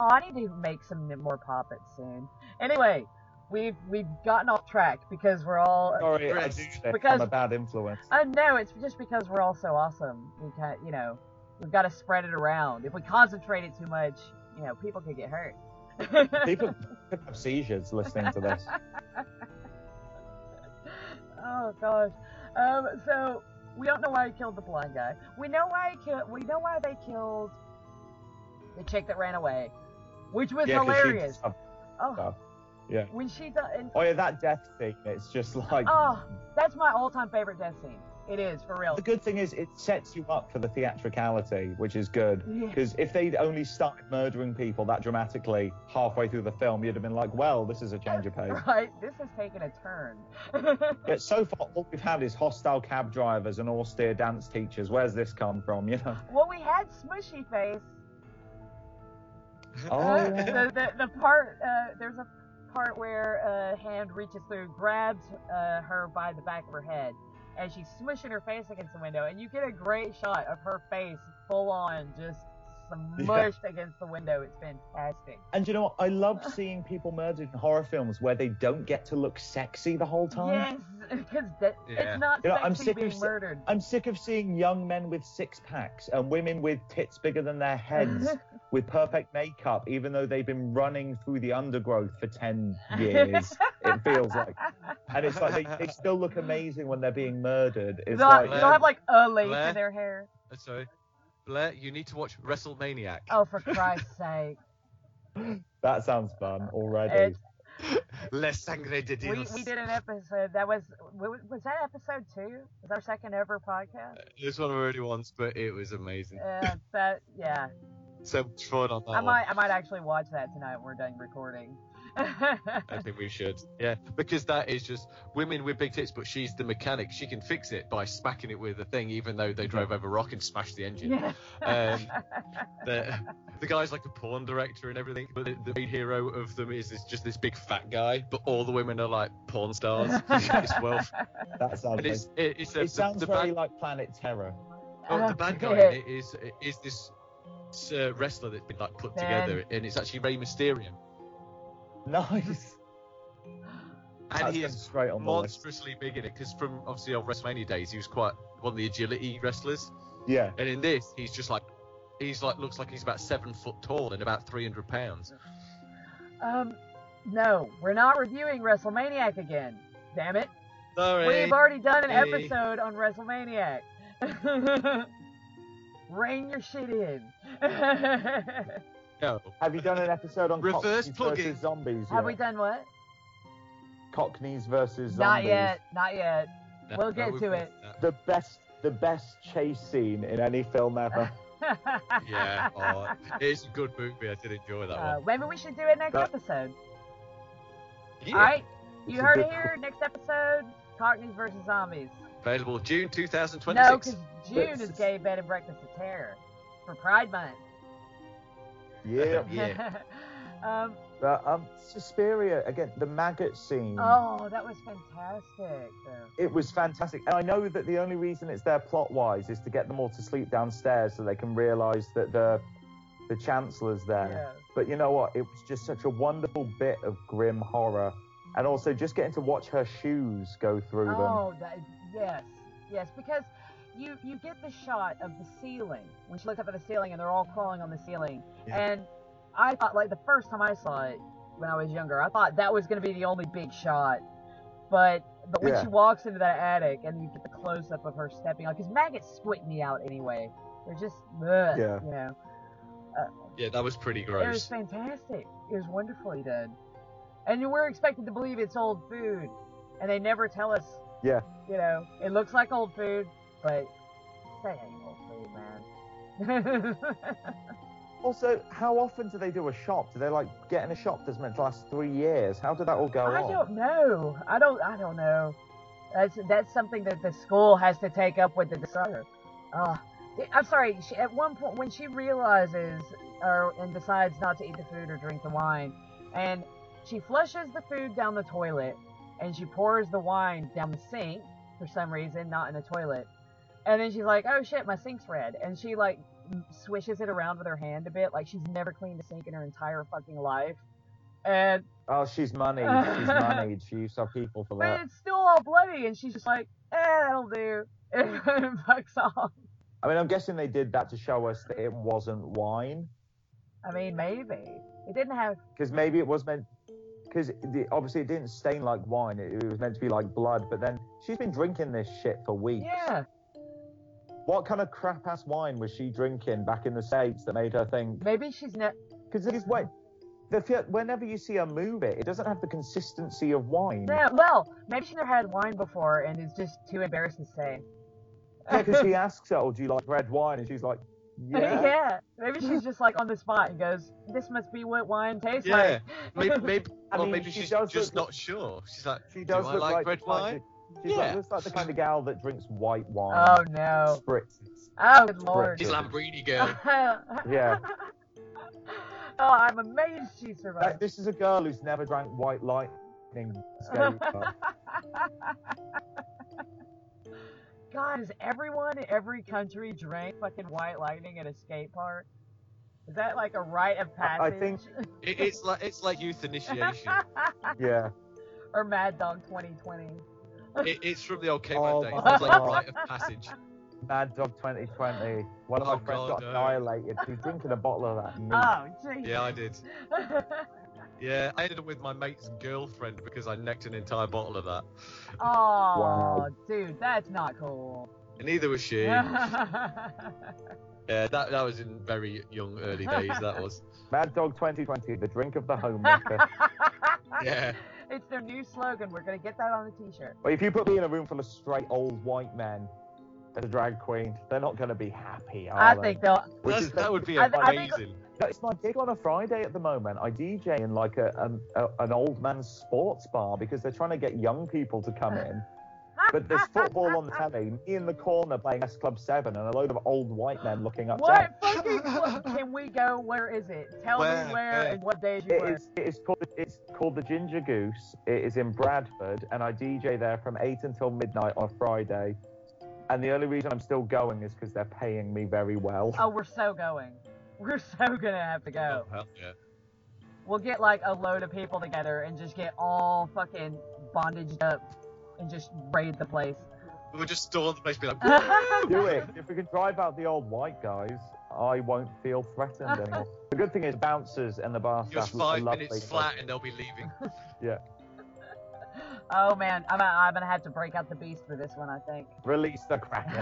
I need to make some more puppets soon. Anyway, we've we've gotten off track because we're all. Sorry, I do Rest. Because- I'm a bad influence. Uh, no, it's just because we're all so awesome. We can't, you know, we've got to spread it around. If we concentrate it too much, you know, people could get hurt. People could have seizures listening to this. oh gosh. Um, so we don't know why he killed the blind guy. We know why he killed. We know why they killed the chick that ran away, which was Yeah, she hilarious. just- Oh, stuff. Yeah. when she. Oh yeah, that death scene. It's just like Oh, that's my all-time favorite death scene. It is for real. the good thing is it sets you up for the theatricality, which is good. Yeah. Because if they'd only started murdering people that dramatically halfway through the film, you'd have been like, well, this is a change of pace. Right, this has taken a turn. But so far, all we've had is hostile cab drivers and austere dance teachers. Where's this come from? You know? well, we had Smushy Face. Oh, Uh, yeah. the, the the part uh, there's a part where a hand reaches through, grabs uh, her by the back of her head, and she's smushing her face against the window, and you get a great shot of her face full on just smushed against the window. It's fantastic. And you know what? I love seeing people murdered in horror films where they don't get to look sexy the whole time. Yes, because that, Yeah. it's not You know, sexy I'm sick of being se- murdered. I'm sick of seeing young men with six packs and women with tits bigger than their heads with perfect makeup, even though they've been running through the undergrowth for 10 years. it feels like. And it's like they, they still look amazing when they're being murdered. It's they'll, like, they'll have like a lace Blair? in their hair. Sorry, Blair, you need to watch WrestleManiac. Oh, for Christ's sake! that sounds fun already. It's- Les sangre de We, Dios. we did an episode that was was that episode two? Was our second ever podcast? This one already once, but it was amazing. Uh, that yeah. So much fun on that I one. might I might actually watch that tonight when we're done recording. I think we should. Yeah, because that is just women with big tits, but she's the mechanic. She can fix it by smacking it with a thing, even though they drove over a rock and smashed the engine. yeah. Um, the, the guy's like a porn director and everything, but the, the main hero of them is, is just this big fat guy, but all the women are like porn stars. it's well, that sounds and it's it, it's a, It sounds the, the very bad, like Planet Terror. oh, the bad guy Okay. in it is is this uh, wrestler that's been like put Ben. together, and it's actually Rey Mysterio, Nice. and That's he is straight on the monstrously big in it because from obviously old WrestleMania days, he was quite one of the agility wrestlers, Yeah. and in this, he's just like he's like looks like he's about seven foot tall and about three hundred pounds. Um, No, we're not reviewing WrestleManiac again. Damn it. Sorry. We've already done an episode on WrestleManiac. Rein your shit in. No. Have you done an episode on Reverse Cockneys plugging. versus zombies? Have yet? we done what? Cockneys versus zombies. Not yet. Not yet. No, We'll get we've to it. that. The best, the best chase scene in any film ever. Yeah. Oh, it's a good movie. I did enjoy that Uh, one. maybe we should do it next That- episode. Yeah. All right. You It's heard it here. Next episode: Cockneys versus zombies. Available June 2026. No, because June is Gay Bed and Breakfast of Terror for Pride Month. Yeah. Yeah. um, But um, Suspiria again, the maggot scene. oh, that was fantastic. Though. It was fantastic, and I know that the only reason it's there plot-wise is to get them all to sleep downstairs so they can realise that the the Chancellor's there. Yeah. But you know what? It was just such a wonderful bit of grim horror, and also just getting to watch her shoes go through them. Oh, yes, yes, because you you get the shot of the ceiling when she looks up at the ceiling and they're all crawling on the ceiling, Yeah. and I thought like the first time I saw it when I was younger, I thought that was gonna be the only big shot, but but when Yeah. she walks into that attic and you get the close up of her stepping on, because maggots squint me out anyway. They're just ugh, Yeah. you know. Uh, yeah, that was pretty gross. It was fantastic. It was wonderfully done. And we're expected to believe it's old food. And they never tell us, Yeah. you know, it looks like old food, but that ain't food, man. Also, how often do they do a shop? Do they like get in a shop that's meant to last three years? How did that all go I on? don't know. I don't I don't know. That's that's something that the school has to take up with the designer. Uh, I'm sorry. She, at one point, when she realizes or and decides not to eat the food or drink the wine, and she flushes the food down the toilet, and she pours the wine down the sink for some reason, not in the toilet, and then she's like, "Oh shit, my sink's red," and she like swishes it around with her hand a bit, like she's never cleaned a sink in her entire fucking life, and Oh, she's moneyed. She's moneyed. She used to people for that. but it's still all bloody, and she's just like, eh, that'll do. And fucks off. I mean, I'm guessing they did that to show us that it wasn't wine, I mean, maybe. It didn't have. because maybe it was meant. Because obviously it didn't stain like wine. It, it was meant to be like blood. But then she's been drinking this shit for weeks. Yeah. What kind of crap ass wine was she drinking back in the states that made her think? Maybe she's not. Because this is when. The, fe- whenever you see her move it, it doesn't have the consistency of wine. Yeah, well, maybe she never had wine before and it's just too embarrassed to say. Yeah, because he asks her, "Oh, do you like red wine?" And she's like, "Yeah." yeah. Maybe she's just like on the spot and goes, "This must be what wine tastes Yeah. like." Maybe, maybe, I or mean, maybe she she's just look- not sure. She's like, She do I like like red wine? of- She's Yeah. like, looks like the kind of gal that drinks white wine. oh no. Spritz. Oh good lord. She's Lambrini girl. Yeah. oh, I'm amazed she That- survived. this is a girl who's never drank white lightning. skate club. God, has everyone in every country drank fucking White Lightning at a skate park? Is that like a rite of I- I passage? think- It, it's like it's like youth initiation. yeah. or Mad Dog 2020. It, it's from the old Oh days. my It's like God. rite of passage. Mad Dog 2020. One of my Oh, friends God, got no. annihilated. He's drinking a bottle of that. meat. Oh, jeez. Yeah, I did. Yeah, I ended up with my mate's girlfriend because I necked an entire bottle of that. Oh, Wow. dude, that's not cool. And neither was she. Yeah, that that was in very young early days. That was. Mad Dog 2020, the drink of the homemaker. Yeah. It's their new slogan. We're gonna get that on the T-shirt. Well, if you put me in a room full of straight old white men as a drag queen, they're not going to be happy, are I they? think they'll. Which is that would be I- I think- amazing. It's my gig on a Friday at the moment. I DJ in like a, a an old man's sports bar because they're trying to get young people to come uh. in. But there's football on the telly, me in the corner playing S Club 7 and a load of old white men looking up. What fucking club can we go? Where is it? Tell Where? me where Where? and what days you It work. is, it is called it's called the Ginger Goose. It is in Bradford, and I DJ there from eight until midnight on Friday. And the only reason I'm still going is because they're paying me very well. Oh, we're so going. We're so gonna have to go. Oh, hell yeah. We'll get like a load of people together and just get all fucking bondaged up and just raid the place. We'll just storm the place, and be like, Do it. If we can drive out the old white guys, I won't feel threatened anymore. the good thing is bouncers and the bar Just staff are five lovely. minutes flat and they'll be leaving. Yeah. Oh man, I'm, I'm gonna have to break out the beast for this one, I think. Release the kraken.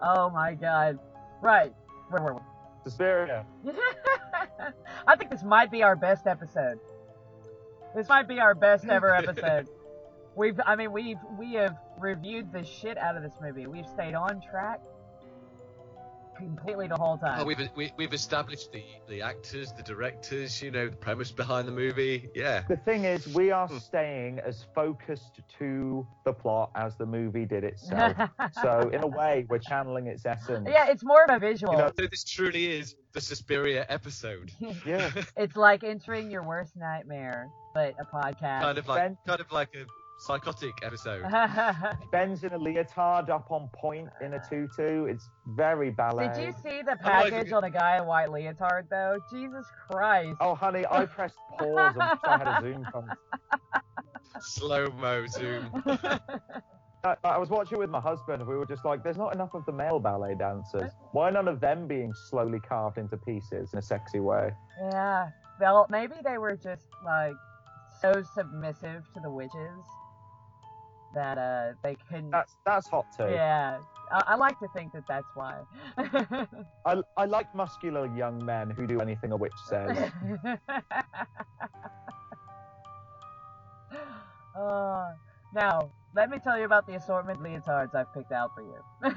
oh my god. Right. Where were we? Suspiria. I think this might be our best episode. This might be our best ever episode. We've, I mean, we've we have reviewed the shit out of this movie. We've stayed on track completely the whole time. Oh, we've we, we've established the the actors, the directors, you know, the premise behind the movie. Yeah. The thing is, we are hmm. staying as focused to the plot as the movie did itself. so, in a way, we're channeling its essence. yeah, it's more of a visual. You know, So this truly is the Suspiria episode. Yeah. it's like entering your worst nightmare, but a podcast. kind of like Ben- kind of like a psychotic episode. Ben's in a leotard up on point in a tutu. It's very ballet. Did you see the I'm package on a guy in white leotard though? Jesus Christ. Oh, honey, I pressed pause and I had a zoom from. Slow mo zoom. I, I was watching with my husband. We were just like, "There's not enough of the male ballet dancers. Why none of them being slowly carved into pieces in a sexy way?" Yeah. Well, maybe they were just like so submissive to the witches that uh they couldn't. That's that's hot too. Yeah. I, I like to think that that's why. I, I like muscular young men who do anything a witch says. uh, now, let me tell you about the assortment of leotards I've picked out for you.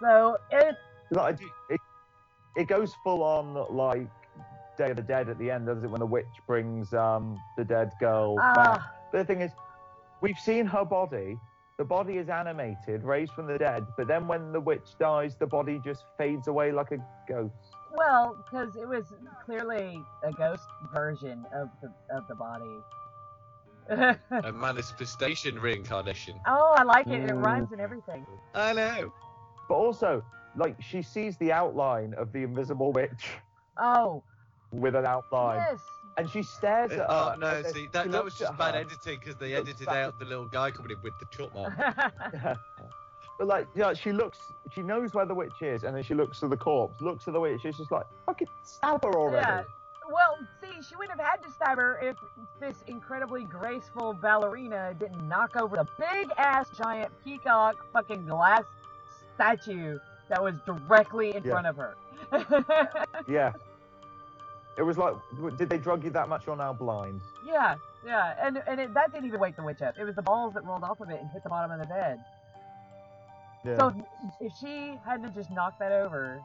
so it Like, it, it goes full on like Day of the Dead at the end, does it? When the witch brings um the dead girl back. ah But the thing is, we've seen her body. The body is animated, raised from the dead. But then when the witch dies, the body just fades away like a ghost. well because it was clearly a ghost version of the of the body. a manifestation reincarnation. oh, I like it. It Mm. rhymes and everything. I know. But also, like she sees the outline of the invisible witch Oh, with an outline, yes. and she stares eh, at Oh her. no, and then see she that, that was looks just bad her. editing because they Looks edited back out the little guy coming in with the chalk mark. But like, yeah, she looks, she knows where the witch is, and then she looks to the corpse, looks at the witch, she's just like, fucking stab her already. Yeah. Well, see, she wouldn't have had to stab her if this incredibly graceful ballerina didn't knock over the big ass giant peacock fucking glass statue that was directly in Yeah. front of her. Yeah. It was like, did they drug you that much? You're now blind. yeah, yeah, and and it, that didn't even wake the witch up. It was the balls that rolled off of it and hit the bottom of the bed. Yeah. So if she hadn't just knocked that over,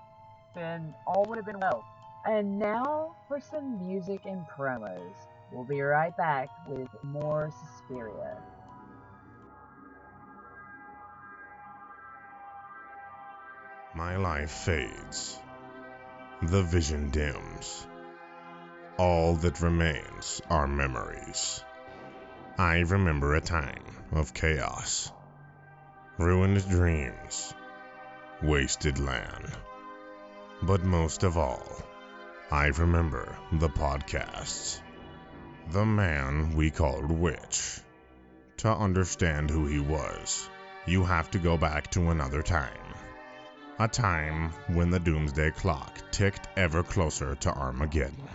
then all would have been well. And now for some music and promos. We'll be right back with more Suspiria. My life fades. The vision dims. All that remains are memories. I remember a time of chaos, ruined dreams, wasted land. But most of all, I remember the podcasts. The man we called Witch. To understand who he was, you have to go back to another time. A time when the doomsday clock ticked ever closer to Armageddon.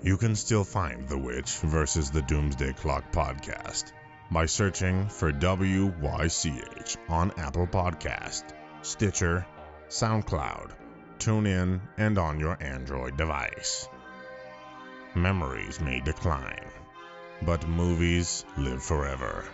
You can still find The Witch versus the Doomsday Clock podcast by searching for WYCH on Apple Podcast, Stitcher, SoundCloud, TuneIn, and on your Android device. Memories may decline, but movies live forever.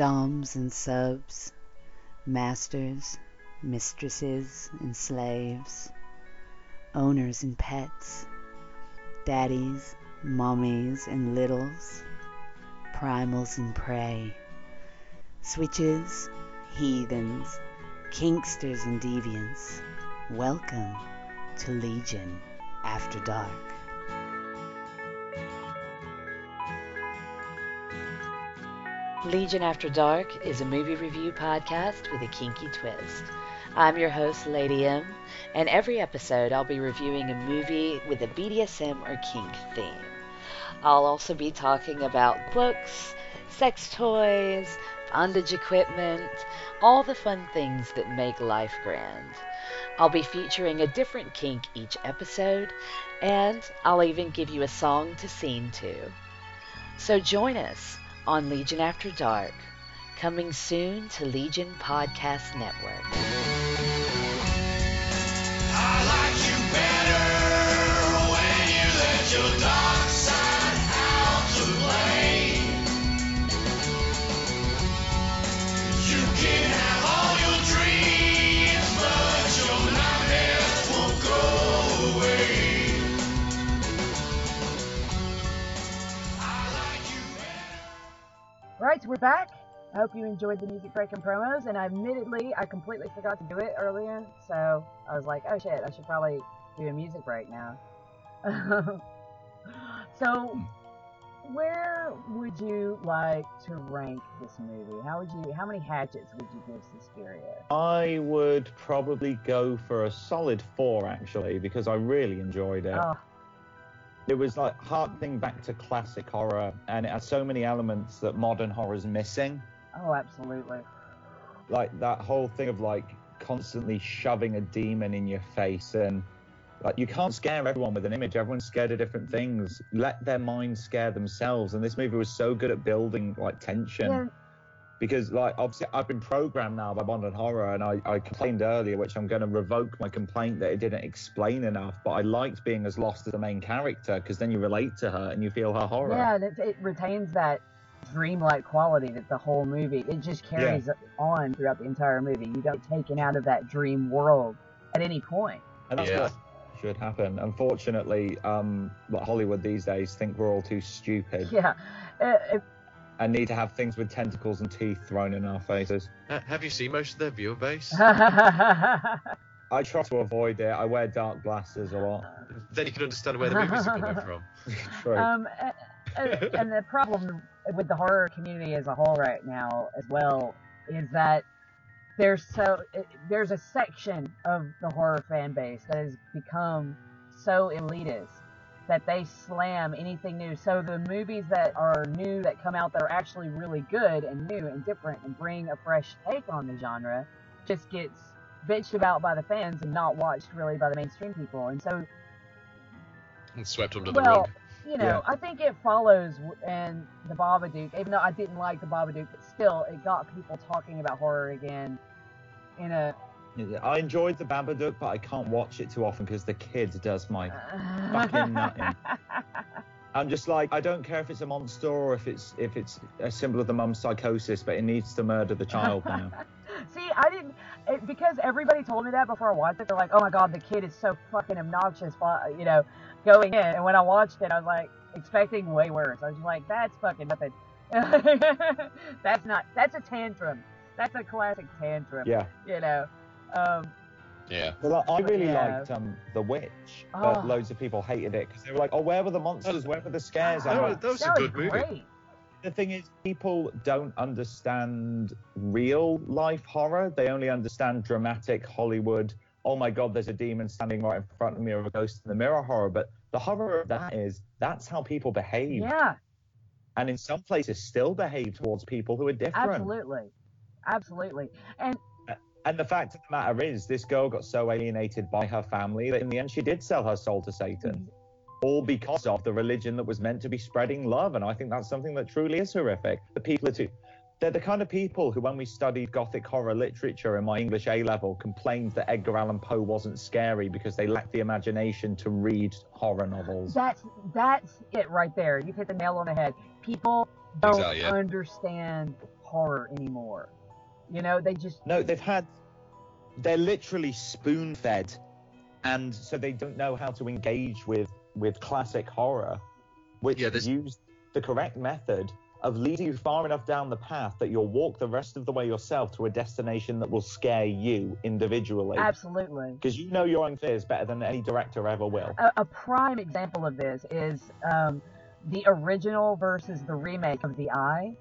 Doms and subs, masters, mistresses and slaves, owners and pets, daddies, mommies and littles, primals and prey, switches, heathens, kinksters and deviants. Welcome to Legion After Dark. Legion After Dark is a movie review podcast with a kinky twist. I'm your host, Lady M, and every episode I'll be reviewing a movie with a BDSM or kink theme. I'll also be talking about books, sex toys, bondage equipment, all the fun things that make life grand. I'll be featuring a different kink each episode, and I'll even give you a song to sing to. So join us on Legion After Dark, coming soon to Legion Podcast Network. Right, so we're back. I hope you enjoyed the music break and promos. And admittedly, I completely forgot to do it earlier. So I was like, oh shit, I should probably do a music break now. so, where would you like to rank this movie? How would you? How many hatchets would you give Suspiria? I would probably go for a solid four, actually, because I really enjoyed it. Oh, It was like harkening back to classic horror, and it has so many elements that modern horror's missing. oh, absolutely. Like that whole thing of like constantly shoving a demon in your face, and like you can't scare everyone with an image. Everyone's scared of different things. Let their minds scare themselves. And this movie was so good at building like tension. Yeah. Because like obviously I've been programmed now by Bond and horror and I, I complained earlier which I'm going to revoke my complaint that it didn't explain enough but I liked being as lost as the main character because then you relate to her and you feel her horror Yeah, and it, it retains that dreamlike quality that the whole movie it just carries on throughout the entire movie. You don't taken out of that dream world at any point. and that's Yeah. what should happen unfortunately um like Hollywood these days think we're all too stupid Yeah. Uh, it, and need to have things with tentacles and teeth thrown in our faces Uh, have you seen most of their viewer base? I try to avoid it I wear dark glasses a lot then you can understand where the movies are coming from. True. um, uh, and the problem with the horror community as a whole right now, as well, is that there's so there's a section of the horror fan base that has become so elitist that they slam anything new. So the movies that are new that come out that are actually really good and new and different and bring a fresh take on the genre just gets bitched about by the fans and not watched really by the mainstream people. And so And swept under the well, rug. you know, Yeah. I think it follows and the Babadook. Even though I didn't like the Babadook, but still, it got people talking about horror again. In a I enjoyed the Babadook, but I can't watch it too often because the kid does my fucking nutting. I'm just like, I don't care if it's a monster or if it's if it's a symbol of the mum's psychosis, but it needs to murder the child now. See, I didn't it, because everybody told me that before I watched it. They're like, "Oh my god, the kid is so fucking obnoxious," you know, going in. And when I watched it, I was like expecting way worse. I was like, "That's fucking nothing." that's not. That's a tantrum. That's a classic tantrum. yeah. You know. Um, Yeah. But like, I really Yeah. liked um, The Witch, Oh. but loads of people hated it because they were like, oh, where were the monsters? Where were the scares? I'm That like, was, that was a that good movie. great. the thing is, people don't understand real life horror. They only understand dramatic Hollywood. Oh my God, there's a demon standing right in front of me, or a ghost in the mirror horror. But the horror of that is that's how people behave, Yeah, and in some places still behave towards people who are different. absolutely, absolutely. And And the fact of the matter is, this girl got so alienated by her family that in the end she did sell her soul to Satan. Mm. All because of the religion that was meant to be spreading love. And I think that's something that truly is horrific. The people are too. They're the kind of people who, when we studied Gothic horror literature in my English A level, complained that Edgar Allan Poe wasn't scary because they lacked the imagination to read horror novels. that's that's it right there. You've hit the nail on the head. People don't Exactly, understand horror anymore. You know, they just No, they've had. They're literally spoon fed, and so they don't know how to engage with with classic horror, which Yeah, there's- used the correct method of leading you far enough down the path that you'll walk the rest of the way yourself to a destination that will scare you individually. absolutely. Because you know your own fears better than any director ever will. A, a prime example of this is um, the original versus the remake of The Eye.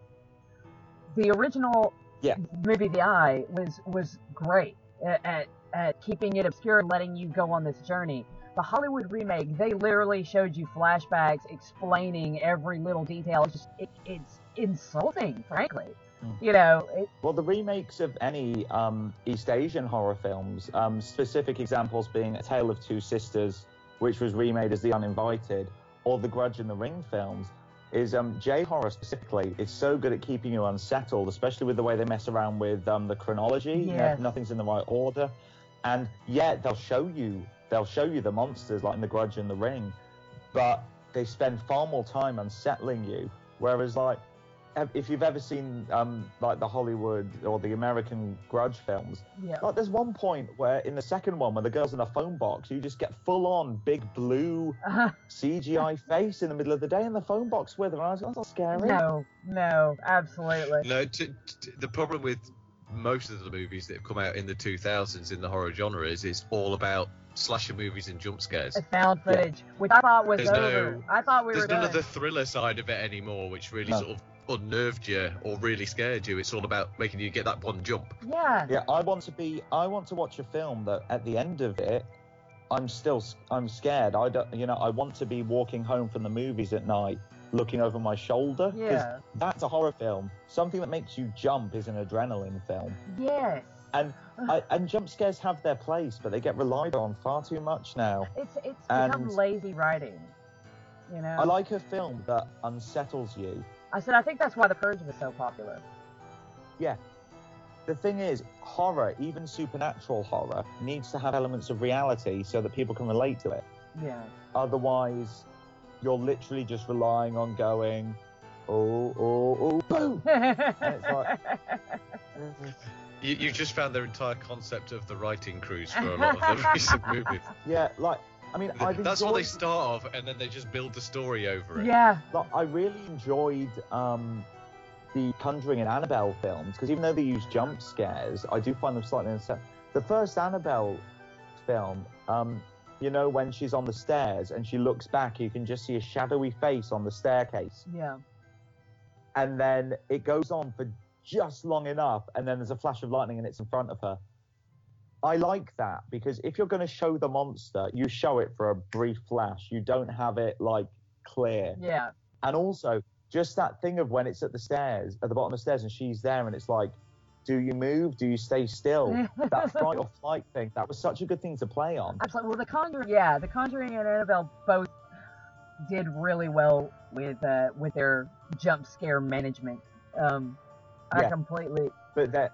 The original Yeah. movie The Eye was was great at, at, at keeping it obscure and letting you go on this journey. The Hollywood remake, they literally showed you flashbacks explaining every little detail. It's just it, it's insulting, frankly. You know, it, Well, the remakes of any um, East Asian horror films, um, specific examples being A Tale of Two Sisters, which was remade as The Uninvited, or the Grudge and the Ring films, is um, J horror specifically is so good at keeping you unsettled, especially with the way they mess around with um, the chronology. Know, nothing's in the right order, and yet they'll show you they'll show you the monsters like in the Grudge and the Ring, but they spend far more time unsettling you. Whereas like if you've ever seen um, like the Hollywood or the American Grudge films, yeah. like there's one point where in the second one when the girl's in a phone box, you just get full on big blue CGI face in the middle of the day in the phone box with her. And I was, like, that's not scary. no, no, absolutely. No, t- t- the problem with most of the movies that have come out in the 2000s in the horror genre is it's all about slasher movies and jump scares. It's found footage, which I thought was There's over. no- I thought we There's were none done. of the thriller side of it anymore, which really No. sort of unnerved you or really scared you. It's all about making you get that one jump. Yeah. Yeah, I want to be. I want to watch a film that at the end of it, I'm still. I'm scared. I don't. You know, I want to be walking home from the movies at night, looking over my shoulder. 'cause Yeah. That's a horror film. Something that makes you jump is an adrenaline film. Yes. And I, and jump scares have their place, but they get relied on far too much now. It's it's become lazy writing. You know. I like a film that unsettles you. I said I think that's why The Purge was so popular. Yeah. The thing is, horror, even supernatural horror, needs to have elements of reality so that people can relate to it. Yeah. Otherwise, you're literally just relying on going, oh, oh, oh, boom. And it's like, You, you just found their entire concept of the writing cruise for a lot of the recent movies. yeah, like, I mean, I've That's what they start off, and then they just build the story over it. yeah. Like, I really enjoyed um, the Conjuring and Annabelle films because even though they use jump scares, I do find them slightly unsettling. The first Annabelle film, um, you know, when she's on the stairs and she looks back, you can just see a shadowy face on the staircase. Yeah. And then it goes on for just long enough, and then there's a flash of lightning and it's in front of her. I like that because if you're going to show the monster, you show it for a brief flash. You don't have it like clear. Yeah. And also, just that thing of when it's at the stairs, at the bottom of the stairs, and she's there, and it's like, do you move? Do you stay still? that fight or flight thing, that was such a good thing to play on. Absolutely. Well, The Conjuring, yeah, The Conjuring and Annabelle both did really well with uh, with their jump scare management. Um, I Yeah. completely. But that,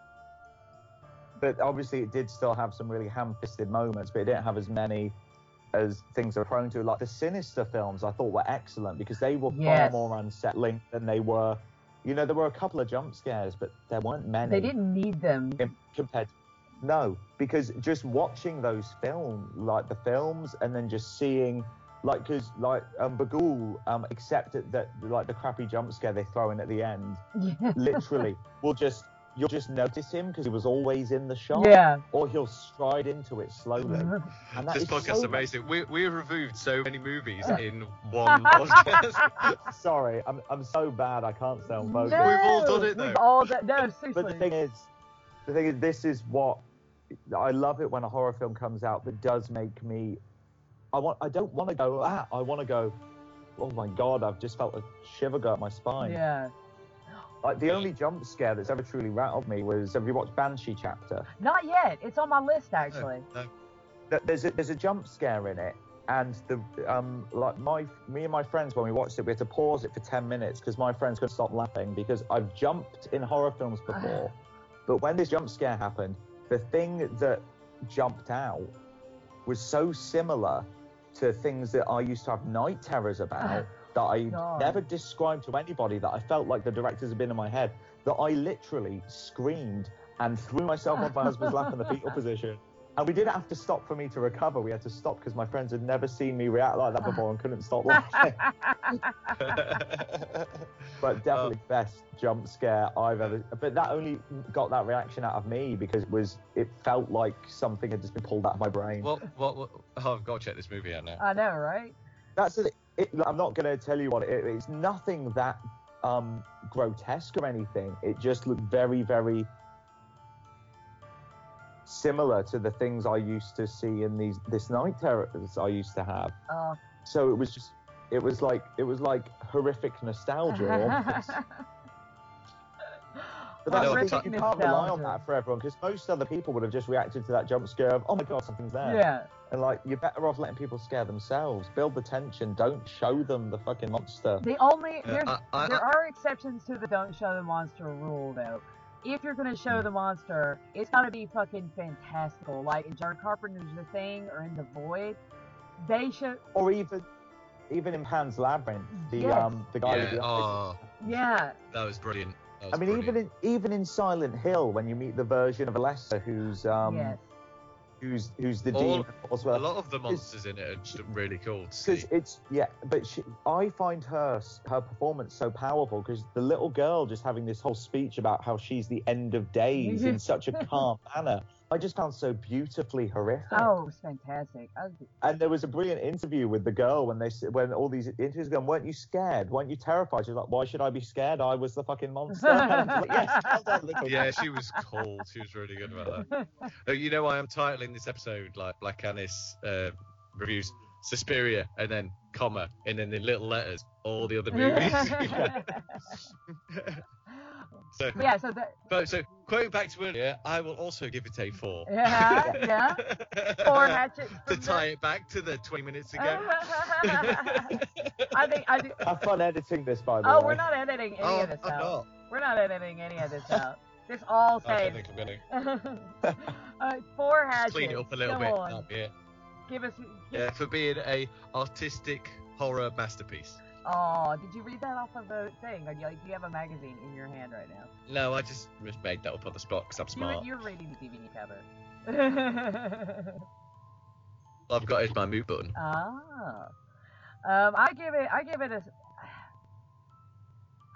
but obviously, it did still have some really ham-fisted moments, but it didn't have as many as things are prone to. Like the Sinister films, I thought were excellent because they were Yes. far more unsettling than they were. You know, there were a couple of jump scares, but there weren't many. They didn't need them. compared no because just watching those film like the films and then just seeing like because like um Bughuul um accepted that like the crappy jump scare they throw in at the end literally will just you'll just notice him because he was always in the shot Yeah. or he'll stride into it slowly and that This is podcast's so amazing. We we reviewed so many movies in one podcast. sorry I'm, I'm so bad I can't stay on No, We've all done it, though. We've all done. No, seriously. But the thing is, the thing is, this is what I love it when a horror film comes out that does make me. I want. I don't want to go. Ah, I want to go. Oh my god! I've just felt a shiver go up my spine. yeah. Like the only jump scare that's ever truly rattled me was. Have you watched Banshee Chapter? Not yet. It's on my list actually. Th- There's a, there's a jump scare in it, and the um like my me and my friends when we watched it, we had to pause it for ten minutes because my friends couldn't stop laughing because I've jumped in horror films before, but when this jump scare happened, the thing that jumped out was so similar to things that I used to have night terrors about that I God. never described to anybody that I felt like the directors had been in my head. That I literally screamed and threw myself off my husband's lap in the fetal position. And we didn't have to stop for me to recover. We had to stop because my friends had never seen me react like that before and couldn't stop laughing. but definitely oh. best jump scare I've ever. But that only got that reaction out of me because it was it felt like something had just been pulled out of my brain. What, what, what? Oh, I've got to check this movie out now. I know, right? That's it. It I'm not going to tell you what it, it's. Nothing that um, grotesque or anything. It just looked very, very similar to the things I used to see in these this night terrors I used to have. Oh, So it was just. It was like it was like horrific nostalgia. But that's the thing, you can't rely on that for everyone because most other people would have just reacted to that jump scare of, oh my god, something's there. yeah. And like, you're better off letting people scare themselves. Build the tension. Don't show them the fucking monster. The only Yeah, there's, I- I- there are exceptions to the don't show the monster rule though. If you're gonna show the monster, it's gotta be fucking fantastical. Like in John Carpenter's The Thing or in The Void, they show Or even, even in Pan's Labyrinth, the Yes. um, the guy with Yeah, the eyes. oh, yeah. that was brilliant. That was I mean, brilliant. even in even in Silent Hill, when you meet the version of Alessa who's um, yes. Who's who's the All- demon as well. a lot of the monsters in it are just really cool to see. Because it's yeah, but she, I find her her performance so powerful because the little girl just having this whole speech about how she's the end of days in such a calm manner. I just found so beautifully horrific. Oh, it was fantastic. I was, And there was a brilliant interview with the girl when they s- when all these interviews going, weren't you scared? Weren't you terrified? She's like, why should I be scared? I was the fucking monster. And I'm just like, yes, well done, little yeah, she was cool. She was really good about that. You know why I'm titling this episode like Black Annis uh, reviews Suspiria and then comma and then in little letters all the other movies. so, yeah. So that but so quoting back to earlier, I will also give it a four. yeah yeah four hatchets. to from tie it back to the 20 minutes ago. I think I do. Have fun editing this, by the Oh, way. Oh, we're not editing any oh, of this I'm out. not. We're not editing any of this out. This all I don't think I'm gonna uh, four hatchets. clean it up a little Come bit. on. Oh, yeah. Give us. yeah, for being a artistic horror masterpiece. Oh, did you read that off of the thing? Or do you, like, do you have a magazine in your hand right now? No, I just just made that up on the spot because I'm You're, smart. you're reading the DVD cover. All I've got is my mute button. ah. Um, I give it. I give it a.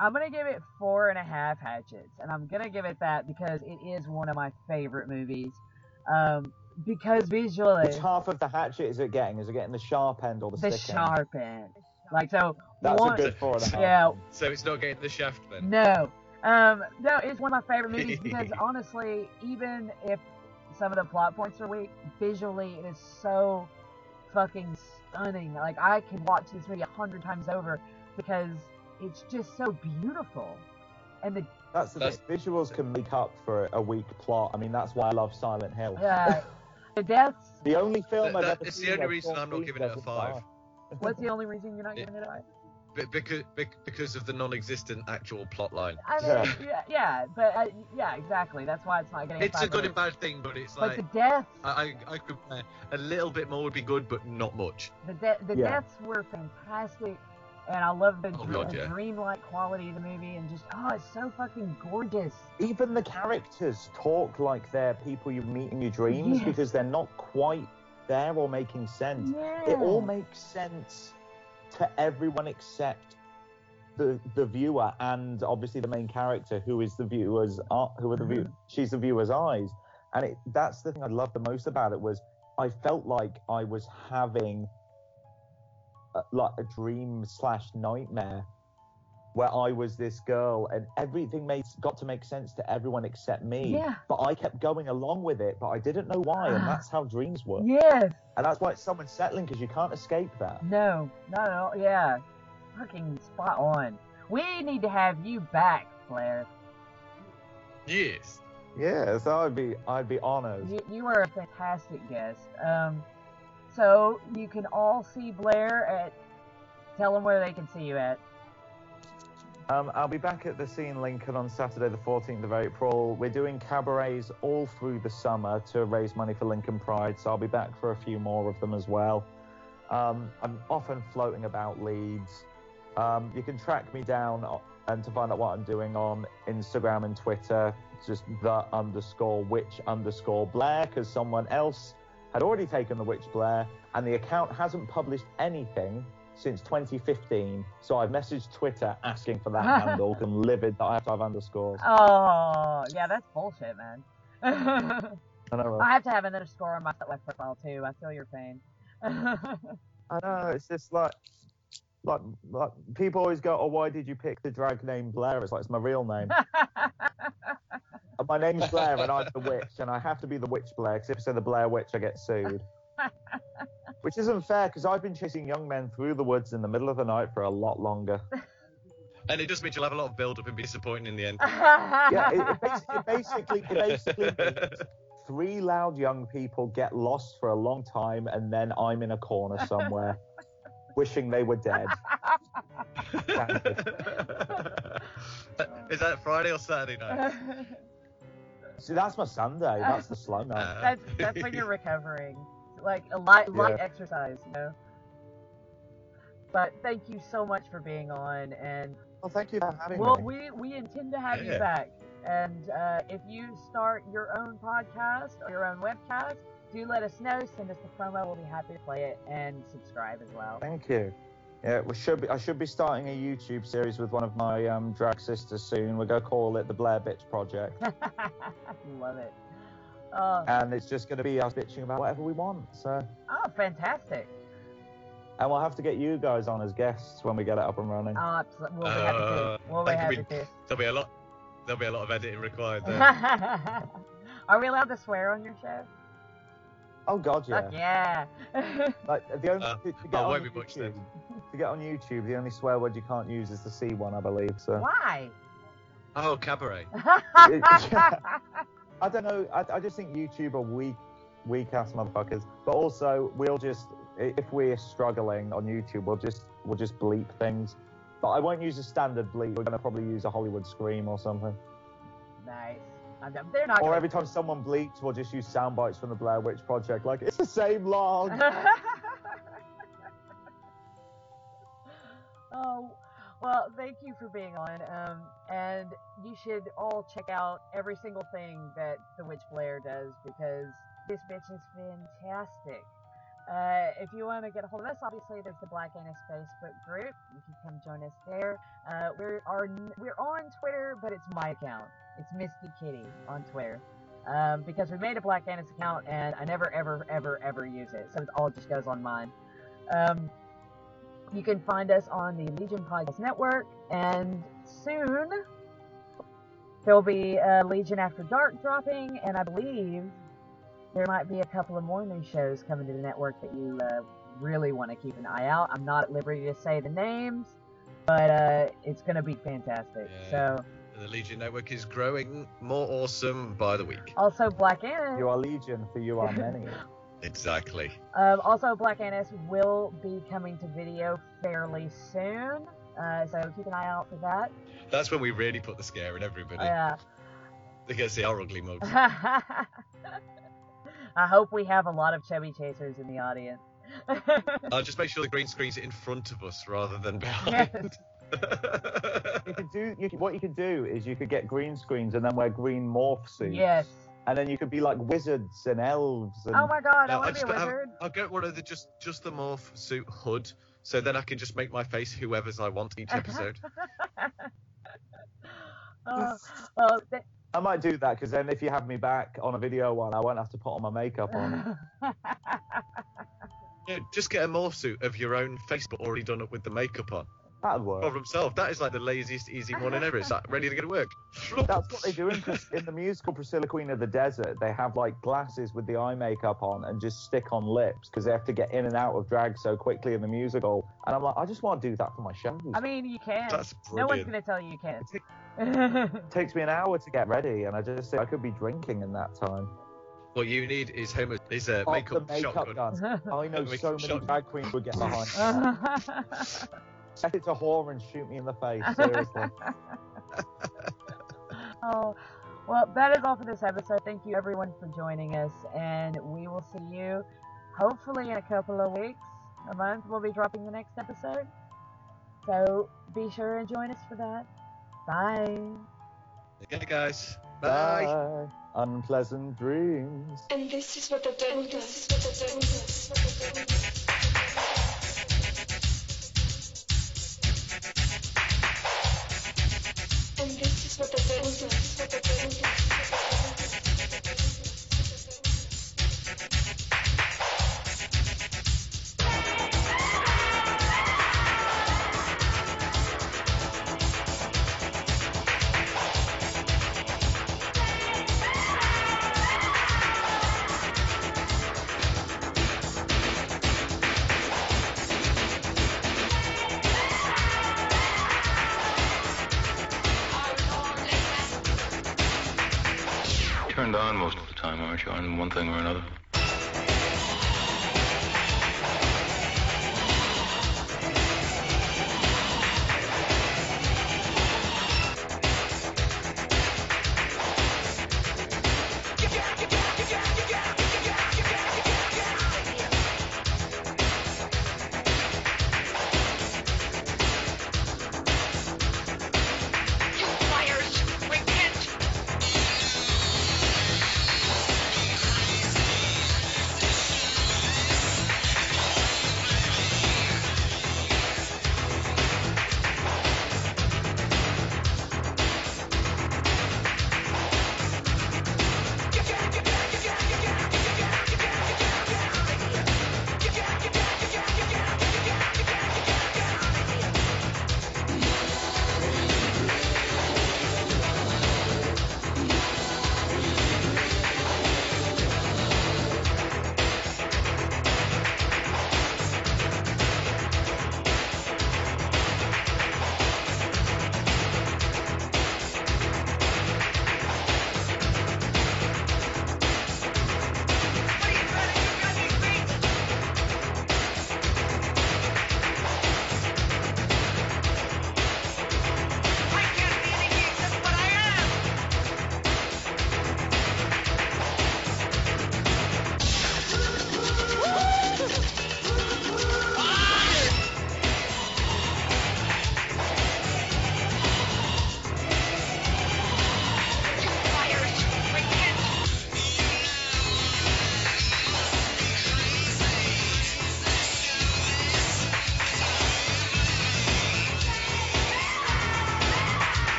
I'm gonna give it four and a half hatchets, and I'm gonna give it that because it is one of my favorite movies. Um, because visually, Which half of the hatchet is it getting? Is it getting the sharp end or the, the stick sharp end, like so. End? That's one, a good four and a half. Yeah, So it's not getting the shaft then. No. Um, no, it's one of my favorite movies because honestly, even if some of the plot points are weak, visually it is so fucking stunning. Like I could watch this movie a hundred times over because it's just so beautiful. And the That's the That's- thing. Visuals can make up for a weak plot. I mean, that's why I love Silent Hill. uh, the deaths. the only film That- I've ever it's the only reason I'm not giving it a doesn't five. What's the only reason you're not Yeah. giving it a five? Be- because because of the non-existent actual plot line. I mean, yeah, yeah, but uh, yeah, exactly. That's why it's not getting. It's a good but- and bad thing, but it's But like the deaths, I I, I could uh, a little bit more would be good, but not much. The de- the Yeah. deaths were fantastic, and I love the, Oh, dr- God, the dreamlike quality of the movie, and just oh, it's so fucking gorgeous. Even the characters talk like they're people you meet in your dreams Yes. because they're not quite there or making sense. Yeah. It all makes sense to everyone except the the viewer and obviously the main character, who is the viewer's uh, who are the view. She's the viewer's eyes, and it, that's the thing I loved the most about it was I felt like I was having a, like a dream slash nightmare where I was this girl and everything made got to make sense to everyone except me. Yeah. But I kept going along with it, but I didn't know why, and Ah. that's how dreams work. Yes. And that's why it's so unsettling because you can't escape that. No. No. No. Yeah. Fucking spot on. We need to have you back, Blair. Yes. Yes, I'd be I'd be honored. You, you are a fantastic guest. Um, so you can all see Blair at. Tell them where they can see you at. Um, I'll be back at the Scene Lincoln on Saturday, the 14th of April. We're doing cabarets all through the summer to raise money for Lincoln Pride, so I'll be back for a few more of them as well. Um, I'm often floating about Leeds. Um, you can track me down and to find out what I'm doing on Instagram and Twitter, just the underscore witch underscore Blair, because someone else had already taken the witch Blair, and the account hasn't published anything since 2015. So I've messaged Twitter asking for that handle. I'm livid that I have to have underscores. Oh, yeah, that's bullshit, man. I know, right? I have to have an underscore on my like profile too. I feel your pain. I know. It's just like, like, like people always go, "Oh, why did you pick the drag name Blair?" It's like it's my real name. My name's Blair, and I'm the witch, and I have to be the witch Blair. Because if I say the Blair Witch, I get sued. Which isn't fair, because I've been chasing young men through the woods in the middle of the night for a lot longer. And it just means you'll have a lot of build up and be disappointed in the end. Yeah, it, it, bas- it basically, it basically means three loud young people get lost for a long time, and then I'm in a corner somewhere, wishing they were dead. Is that Friday or Saturday night? See, that's my Sunday. That's the slow night. Uh, that's that's when you're recovering, like a light light Yeah. exercise, you know. But thank you so much for being on, and Well, thank you for having well, me. Well, we we intend to have you back. And uh, if you start your own podcast or your own webcast, do let us know. Send us the promo. We'll be happy to play it and subscribe as well. Thank you. Yeah, we should be. I should be starting a YouTube series with one of my um, drag sisters soon. We're gonna call it the Blair Bitch Project, Love it. Oh, and it's just gonna be us bitching about whatever we want. So, oh, fantastic. and we'll have to get you guys on as guests when we get it up and running. Oh, absolutely. We'll be happy to. Uh, We'll be happy be- to. There'll be a lot. There'll be a lot of editing required there. Are we allowed to swear on your show? Oh God, yeah. Fuck yeah. Like the only Uh, to, to get oh, on won't be much YouTube, to get on YouTube, the only swear word you can't use is the C one, I believe. So. Why? Oh, cabaret. I don't know. I, I just think YouTube are weak, weak ass motherfuckers. But also, we'll just if we're struggling on YouTube, we'll just we'll just bleep things. But I won't use a standard bleep. We're gonna probably use a Hollywood scream or something. nice. I'm, um, they're not. Or every time someone bleeps, we'll just use sound bites from the Blair Witch Project. Like it's the same log. well, thank you for being on. Um, and you should all check out every single thing that the Witch Blair does because this bitch is fantastic. Uh, if you want to get a hold of us, obviously there's the Black Annis Facebook group. You can come join us there. Uh, we're are we're on Twitter, but it's my account. It's Misty Kitty on Twitter. Um, because we made a Black Annis account and I never ever ever ever use it, so it all just goes on mine. Um, you can find us on the Legion Podcast Network, and soon there'll be uh, Legion After Dark dropping, and I believe there might be a couple of more new shows coming to the network that you uh, really want to keep an eye out. I'm not at liberty to say the names, but uh, it's going to be fantastic. So, The Legion Network is growing more awesome by the week. also Black Annis. You are legion, for you are many. Exactly. Um, also, Black Annis will be coming to video fairly soon, uh, so keep an eye out for that. That's when we really put the scare in everybody. Yeah. Because they get to see our ugly mugs. I hope we have a lot of chubby chasers in the audience. I'll just make sure the green screen's in front of us rather than behind. you could do you could, what you could do is you could get green screens and then wear green morph suits. Yes. And then you could be like wizards and elves. And... Oh my god, I No, want I'll to be a wizard. I'll get one of the just just the morph suit hood, so then I can just make my face whoever's I want each episode. Oh, well, th- I might do that because then if you have me back on a video one, I won't have to put all my makeup on. Yeah, just get a morph suit of your own face, but already done up with the makeup on. That'd work. Problem solved. That is like the laziest, easy one in ever. It's like ready to go to work. That's what they do in, in the musical Priscilla Queen of the Desert. They have like glasses with the eye makeup on and just stick on lips because they have to get in and out of drag so quickly in the musical. And I'm like, I just want to do that for my shows. I mean, you can. That's brilliant. no one's going to tell you you can't. It takes me an hour to get ready, and I just think I could be drinking in that time. What you need is home is a Pop makeup, the makeup shotgun. gun. I know so many shotgun. drag queens would get behind set it to whore and shoot me in the face. Seriously. oh, well, that is all for this episode. Thank you, everyone, for joining us, and we will see you hopefully in a couple of weeks. A month, we'll be dropping the next episode. So be sure and join us for that. Bye. Okay, guys. Bye. Bye. Unpleasant dreams. And this is what the devil does. Social.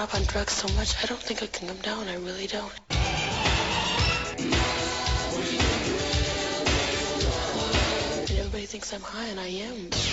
caught up on drugs so much, I don't think I can come down. I really don't. And everybody thinks I'm high, and I am.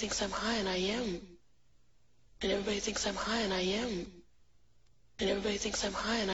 Thinks I'm high, and I am. And everybody thinks I'm high, and I am. And everybody thinks I'm high, and I